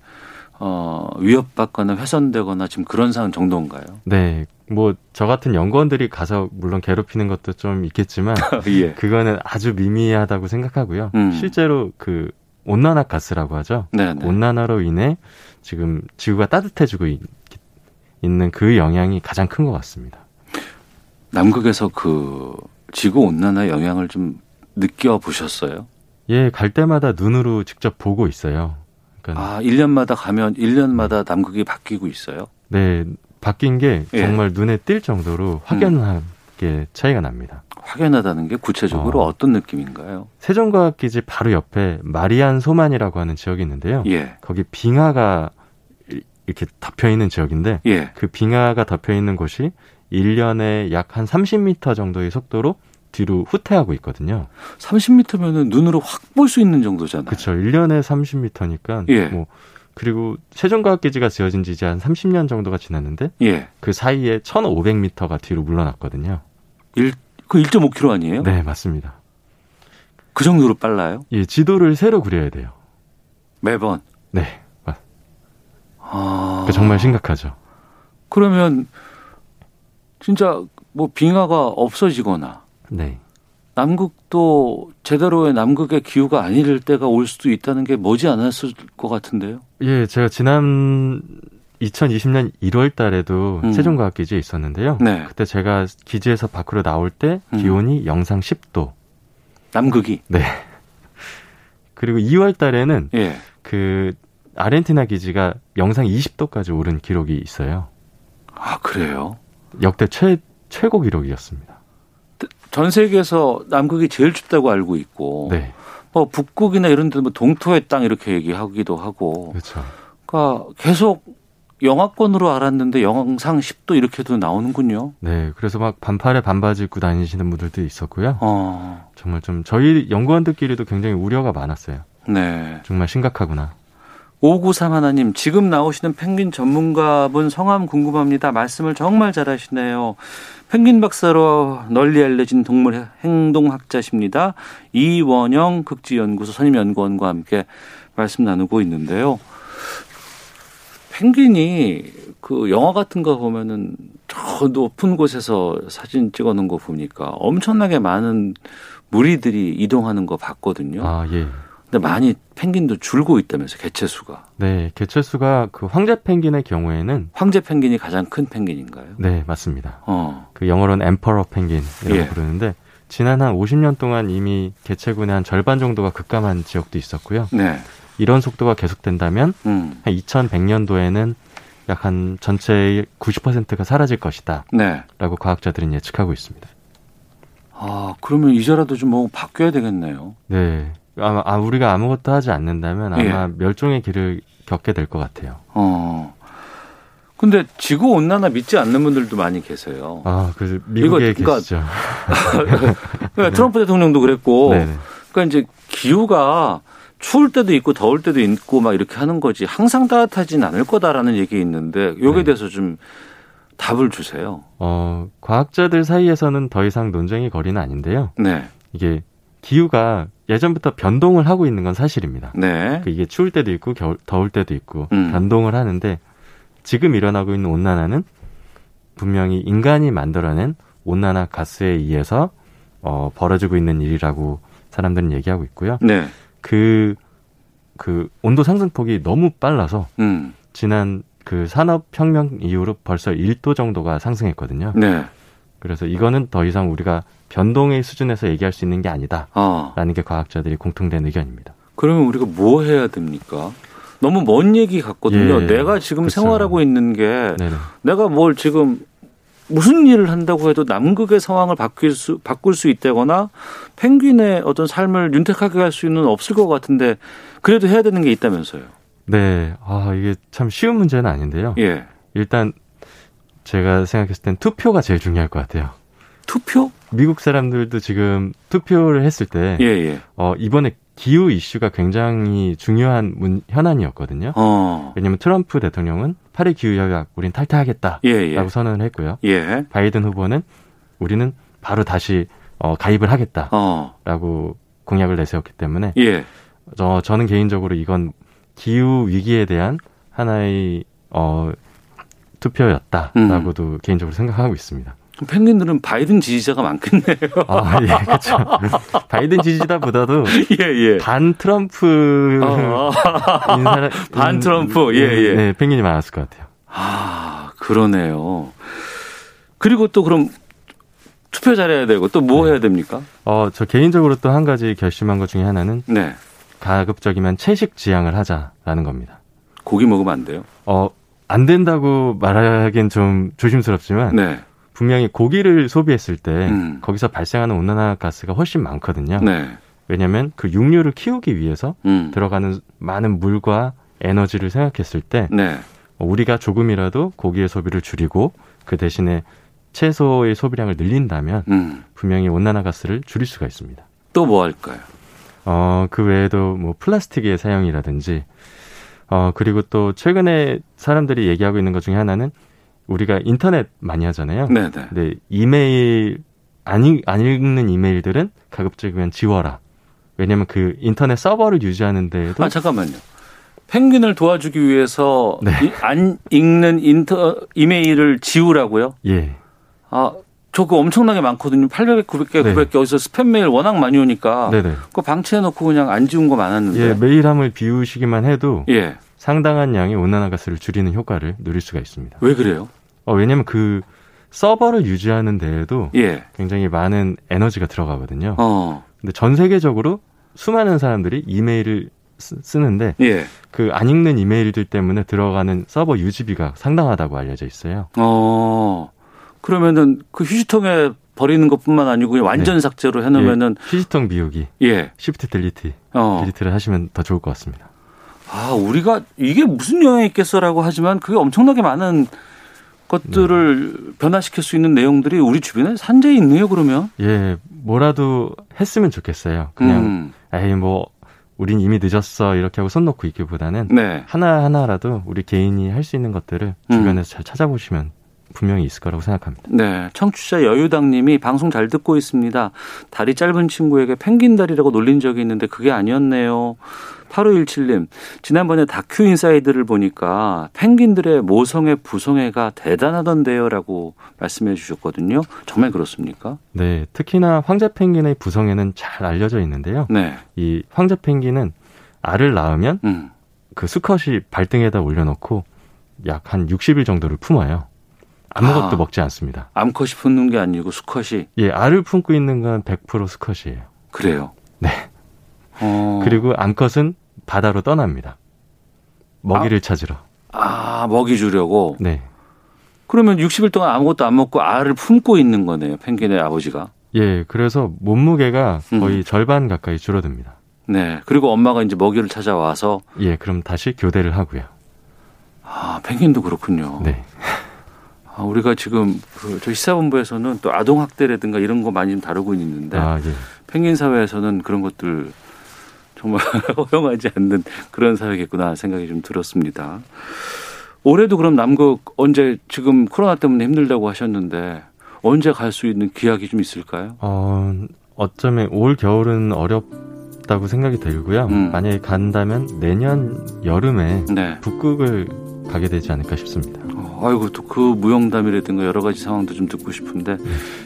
어, 위협받거나 훼손되거나 지금 그런 상황 정도인가요? 네, 뭐 저 같은 연구원들이 가서 물론 괴롭히는 것도 좀 있겠지만 예. 그거는 아주 미미하다고 생각하고요. 음. 실제로 그 온난화 가스라고 하죠. 네네. 온난화로 인해 지금 지구가 따뜻해지고 있, 있는 그 영향이 가장 큰 것 같습니다. 남극에서 그 지구 온난화 영향을 좀 느껴 보셨어요? 예, 갈 때마다 눈으로 직접 보고 있어요. 그러니까 아, 1년마다 가면 1년마다 남극이 바뀌고 있어요? 네, 바뀐 게 예. 정말 눈에 띌 정도로 확연하게 차이가 납니다. 확연하다는 게 구체적으로 어. 어. 떤 느낌인가요? 세종과학기지 바로 옆에 마리안 소만이라고 하는 지역이 있는데요. 예. 거기 빙하가 이렇게 덮여 있는 지역인데 예. 그 빙하가 덮여 있는 곳이 1년에 약 한 30m 정도의 속도로 뒤로 후퇴하고 있거든요. 30m면은 눈으로 확 볼 수 있는 정도잖아요. 그렇죠. 1년에 30m니까 예. 뭐 그리고 세종과학 기지가 지어진 지 이제 한 30년 정도가 지났는데 예. 그 사이에 1,500m가 뒤로 물러났거든요. 일, 그 1.5km 아니에요? 네, 맞습니다. 그 정도로 빨라요? 예, 지도를 새로 그려야 돼요. 매번. 네. 맞- 아. 그 정말 심각하죠. 그러면 진짜 뭐 빙하가 없어지거나 네. 남극도 제대로의 남극의 기후가 아닐 때가 올 수도 있다는 게 머지 않았을 것 같은데요. 예, 제가 지난 2020년 1월 달에도 음. 세종과학 기지에 있었는데요. 네. 그때 제가 기지에서 밖으로 나올 때 음. 기온이 영상 10도. 남극이. 네. 그리고 2월 달에는 예. 그 아르헨티나 기지가 영상 20도까지 오른 기록이 있어요. 아, 그래요? 역대 최 최고 기록이었습니다. 전 세계에서 남극이 제일 춥다고 알고 있고 네. 뭐 북극이나 이런 데뭐 동토의 땅 이렇게 얘기하기도 하고 그렇죠. 그러니까 계속 영하권으로 알았는데 영상 10도 이렇게도 나오는군요. 네. 그래서 막 반팔에 반바지 입고 다니시는 분들도 있었고요. 어. 정말 좀 저희 연구원들끼리도 굉장히 우려가 많았어요. 네. 정말 심각하구나. 593 하나님, 지금 나오시는 펭귄 전문가분 성함 궁금합니다. 말씀을 정말 잘하시네요. 펭귄 박사로 널리 알려진 동물 행동학자십니다. 이원영 극지연구소 선임연구원과 함께 말씀 나누고 있는데요. 펭귄이 그 영화 같은 거 보면은 저 높은 곳에서 사진 찍어 놓은 거 보니까 엄청나게 많은 무리들이 이동하는 거 봤거든요. 아, 예. 근데 많이 펭귄도 줄고 있다면서 개체 수가. 네, 개체 수가 그 황제 펭귄의 경우에는 황제 펭귄이 가장 큰 펭귄인가요? 네, 맞습니다. 어. 그 영어로는 엠퍼러 펭귄이라고 예. 부르는데 지난 한 50년 동안 이미 개체군의 한 절반 정도가 급감한 지역도 있었고요. 네. 이런 속도가 계속된다면 음. 한 2100년도에는 약 한 전체의 90%가 사라질 것이다. 네. 라고 과학자들은 예측하고 있습니다. 아, 그러면 이제라도 좀 뭐 바뀌어야 되겠네요. 네. 아마 아, 우리가 아무것도 하지 않는다면 아마 예. 멸종의 길을 겪게 될 것 같아요. 어. 근데 지구 온난화 믿지 않는 분들도 많이 계세요. 아, 그 미국에 이거 그러니까- 계시죠. 그러니까 트럼프 대통령도 그랬고, 네네. 그러니까 이제 기후가 추울 때도 있고 더울 때도 있고 막 이렇게 하는 거지 항상 따뜻하진 않을 거다라는 얘기 있는데 여기에 네. 대해서 좀 답을 주세요. 어, 과학자들 사이에서는 더 이상 논쟁의 거리는 아닌데요. 네, 이게 기후가 예전부터 변동을 하고 있는 건 사실입니다. 네, 그 이게 추울 때도 있고 겨울, 더울 때도 있고 음. 변동을 하는데 지금 일어나고 있는 온난화는 분명히 인간이 만들어낸 온난화 가스에 의해서 어, 벌어지고 있는 일이라고 사람들은 얘기하고 있고요. 네, 그, 그 온도 상승폭이 너무 빨라서 음, 지난 그 산업혁명 이후로 벌써 1도 정도가 상승했거든요. 네, 그래서 이거는 더 이상 우리가 변동의 수준에서 얘기할 수 있는 게 아니다라는 아 게 과학자들이 공통된 의견입니다. 그러면 우리가 뭐 해야 됩니까? 너무 먼 얘기 같거든요. 예, 내가 지금 그쵸. 생활하고 있는 게 네네. 내가 뭘 지금 무슨 일을 한다고 해도 남극의 상황을 바뀔 수, 바꿀 수 있다거나 펭귄의 어떤 삶을 윤택하게 할 수는 없을 것 같은데 그래도 해야 되는 게 있다면서요. 네, 아 이게 참 쉬운 문제는 아닌데요. 예. 일단 제가 생각했을 땐 투표가 제일 중요할 것 같아요. 투표? 미국 사람들도 지금 투표를 했을 때 예, 예. 어, 이번에 기후 이슈가 굉장히 중요한 문, 현안이었거든요. 어. 왜냐하면 트럼프 대통령은 파리 기후 협약 우린 탈퇴하겠다라고 예, 예. 선언을 했고요. 예. 바이든 후보는 우리는 바로 다시 어, 가입을 하겠다라고 어. 공약을 내세웠기 때문에 예. 저, 저는 개인적으로 이건 기후 위기에 대한 하나의 어, 투표였다라고도 개인적으로 생각하고 있습니다. 펭귄들은 바이든 지지자가 많겠네요. 아, 예, 그렇죠. 바이든 지지자보다도 예, 예. 반 트럼프 어. 인사라, 반 트럼프, 예, 예. 네, 펭귄이 많았을 것 같아요. 아, 그러네요. 그리고 또 그럼 투표 잘해야 되고 또뭐 해야 됩니까? 어, 저 개인적으로 또 한 가지 결심한 것 중에 하나는 네. 가급적이면 채식 지향을 하자라는 겁니다. 고기 먹으면 안 돼요? 어, 안 된다고 말하기엔 좀 조심스럽지만 네. 분명히 고기를 소비했을 때 음. 거기서 발생하는 온난화 가스가 훨씬 많거든요. 네. 왜냐하면 그 육류를 키우기 위해서 음. 들어가는 많은 물과 에너지를 생각했을 때 네. 우리가 조금이라도 고기의 소비를 줄이고 그 대신에 채소의 소비량을 늘린다면 음. 분명히 온난화 가스를 줄일 수가 있습니다. 또 뭐 할까요? 어, 그 외에도 뭐 플라스틱의 사용이라든지 어, 그리고 또 최근에 사람들이 얘기하고 있는 것 중에 하나는 우리가 인터넷 많이 하잖아요. 네, 네. 근데 이메일 안, 읽, 안 읽는 이메일들은 가급적이면 지워라. 왜냐면 그 인터넷 서버를 유지하는 데에도 아, 잠깐만요. 펭귄을 도와주기 위해서 네. 이- 안 읽는 인터 이메일을 지우라고요? 예. 아, 저 그거 엄청나게 많거든요. 800개, 900개, 네. 900개 어디서 스팸 메일 워낙 많이 오니까 네네. 그거 방치해 놓고 그냥 안 지운 거 많았는데. 예, 메일함을 비우시기만 해도 예. 상당한 양의 온난화 가스를 줄이는 효과를 누릴 수가 있습니다. 왜 그래요? 어, 왜냐면 그 서버를 유지하는 데에도 예. 굉장히 많은 에너지가 들어가거든요. 어. 근데 전 세계적으로 수많은 사람들이 이메일을 쓰, 쓰는데 예. 그 안 읽는 이메일들 때문에 들어가는 서버 유지비가 상당하다고 알려져 있어요. 어. 그러면은 그 휴지통에 버리는 것뿐만 아니고 완전 네. 삭제로 해 놓으면은 예, 휴지통 비우기, 예. Shift Delete, 어. Delete를 하시면 더 좋을 것 같습니다. 아, 우리가 이게 무슨 영향이 있겠어라고 하지만 그게 엄청나게 많은 것들을 네. 변화시킬 수 있는 내용들이 우리 주변에 산재해 있네요, 그러면. 예, 뭐라도 했으면 좋겠어요. 그냥 음. 에이 뭐 우린 이미 늦었어 이렇게 하고 손 놓고 있기보다는 네. 하나 하나라도 우리 개인이 할 수 있는 것들을 음. 주변에서 잘 찾아보시면 분명히 있을 거라고 생각합니다. 네. 청취자 여유당님이 방송 잘 듣고 있습니다. 다리 짧은 친구에게 펭귄 다리라고 놀린 적이 있는데 그게 아니었네요. 8517님, 지난번에 다큐 인사이드를 보니까 펭귄들의 모성애, 부성애가 대단하던데요 라고 말씀해 주셨거든요. 정말 그렇습니까? 네, 특히나 황제 펭귄의 부성에는 잘 알려져 있는데요. 네. 이 황제 펭귄은 알을 낳으면 음. 그 수컷이 발등에다 올려놓고 약 한 60일 정도를 품어요. 아무것도 아. 먹지 않습니다. 암컷이 품는 게 아니고 수컷이 예, 알을 품고 있는 건 100% 수컷이에요. 그래요. 네. 어. 그리고 암컷은 바다로 떠납니다. 먹이를 찾으러. 아, 아, 먹이 주려고? 네. 그러면 60일 동안 아무것도 안 먹고 알을 품고 있는 거네요. 펭귄의 아버지가. 예, 그래서 몸무게가 거의 음. 절반 가까이 줄어듭니다. 네. 그리고 엄마가 이제 먹이를 찾아와서 예, 그럼 다시 교대를 하고요. 아, 펭귄도 그렇군요. 네. 아, 우리가 지금 그 저희 시사본부에서는 또 아동 학대라든가 이런 거 많이 좀 다루고 있는데 아, 예. 펭귄 사회에서는 그런 것들 정말 허용하지 않는 그런 사회겠구나 생각이 좀 들었습니다. 올해도 그럼 남극 언제 지금 코로나 때문에 힘들다고 하셨는데 언제 갈 수 있는 기약이 좀 있을까요? 어, 어쩌면 올 겨울은 어렵다고 생각이 들고요. 음. 만약에 간다면 내년 여름에 네. 북극을 가게 되지 않을까 싶습니다. 어, 아이고 또 그 무용담이라든가 여러 가지 상황도 좀 듣고 싶은데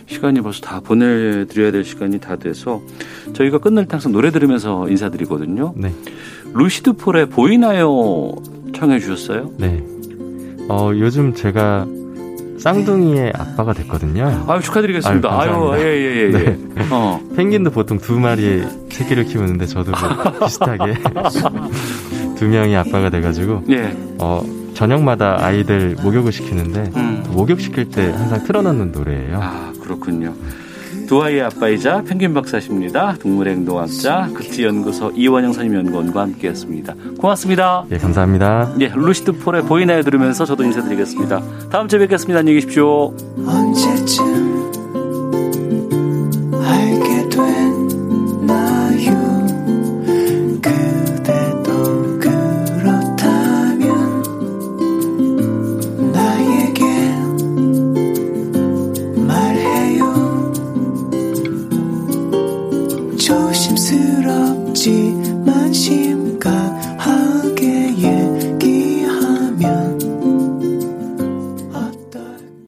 시간이 벌써 다 보내드려야 될 시간이 다 돼서 저희가 끝날 때 항상 노래 들으면서 인사드리거든요. 네. 루시드 폴의 보이나요 청해 주셨어요? 네. 어, 요즘 제가 쌍둥이의 아빠가 됐거든요. 아유 축하드리겠습니다. 아유, 아유 감사합니다. 예예예 예, 예. 네. 어. 펭귄도 보통 두 마리의 새끼를 키우는데 저도 뭐 비슷하게 두 명이 아빠가 돼가지고 예. 어, 저녁마다 아이들 목욕을 시키는데 음. 목욕 시킬 때 항상 틀어놓는 노래예요. 아 그렇군요. 두 아이의 아빠이자 펭귄 박사십니다. 동물의 행동학자 극지연구소 이원영 선임 연구원과 함께했습니다. 고맙습니다. 예, 감사합니다. 예, 루시드 폴의 보이나요 들으면서 저도 인사드리겠습니다. 다음 주에 뵙겠습니다. 안녕히 계십시오. 언제쯤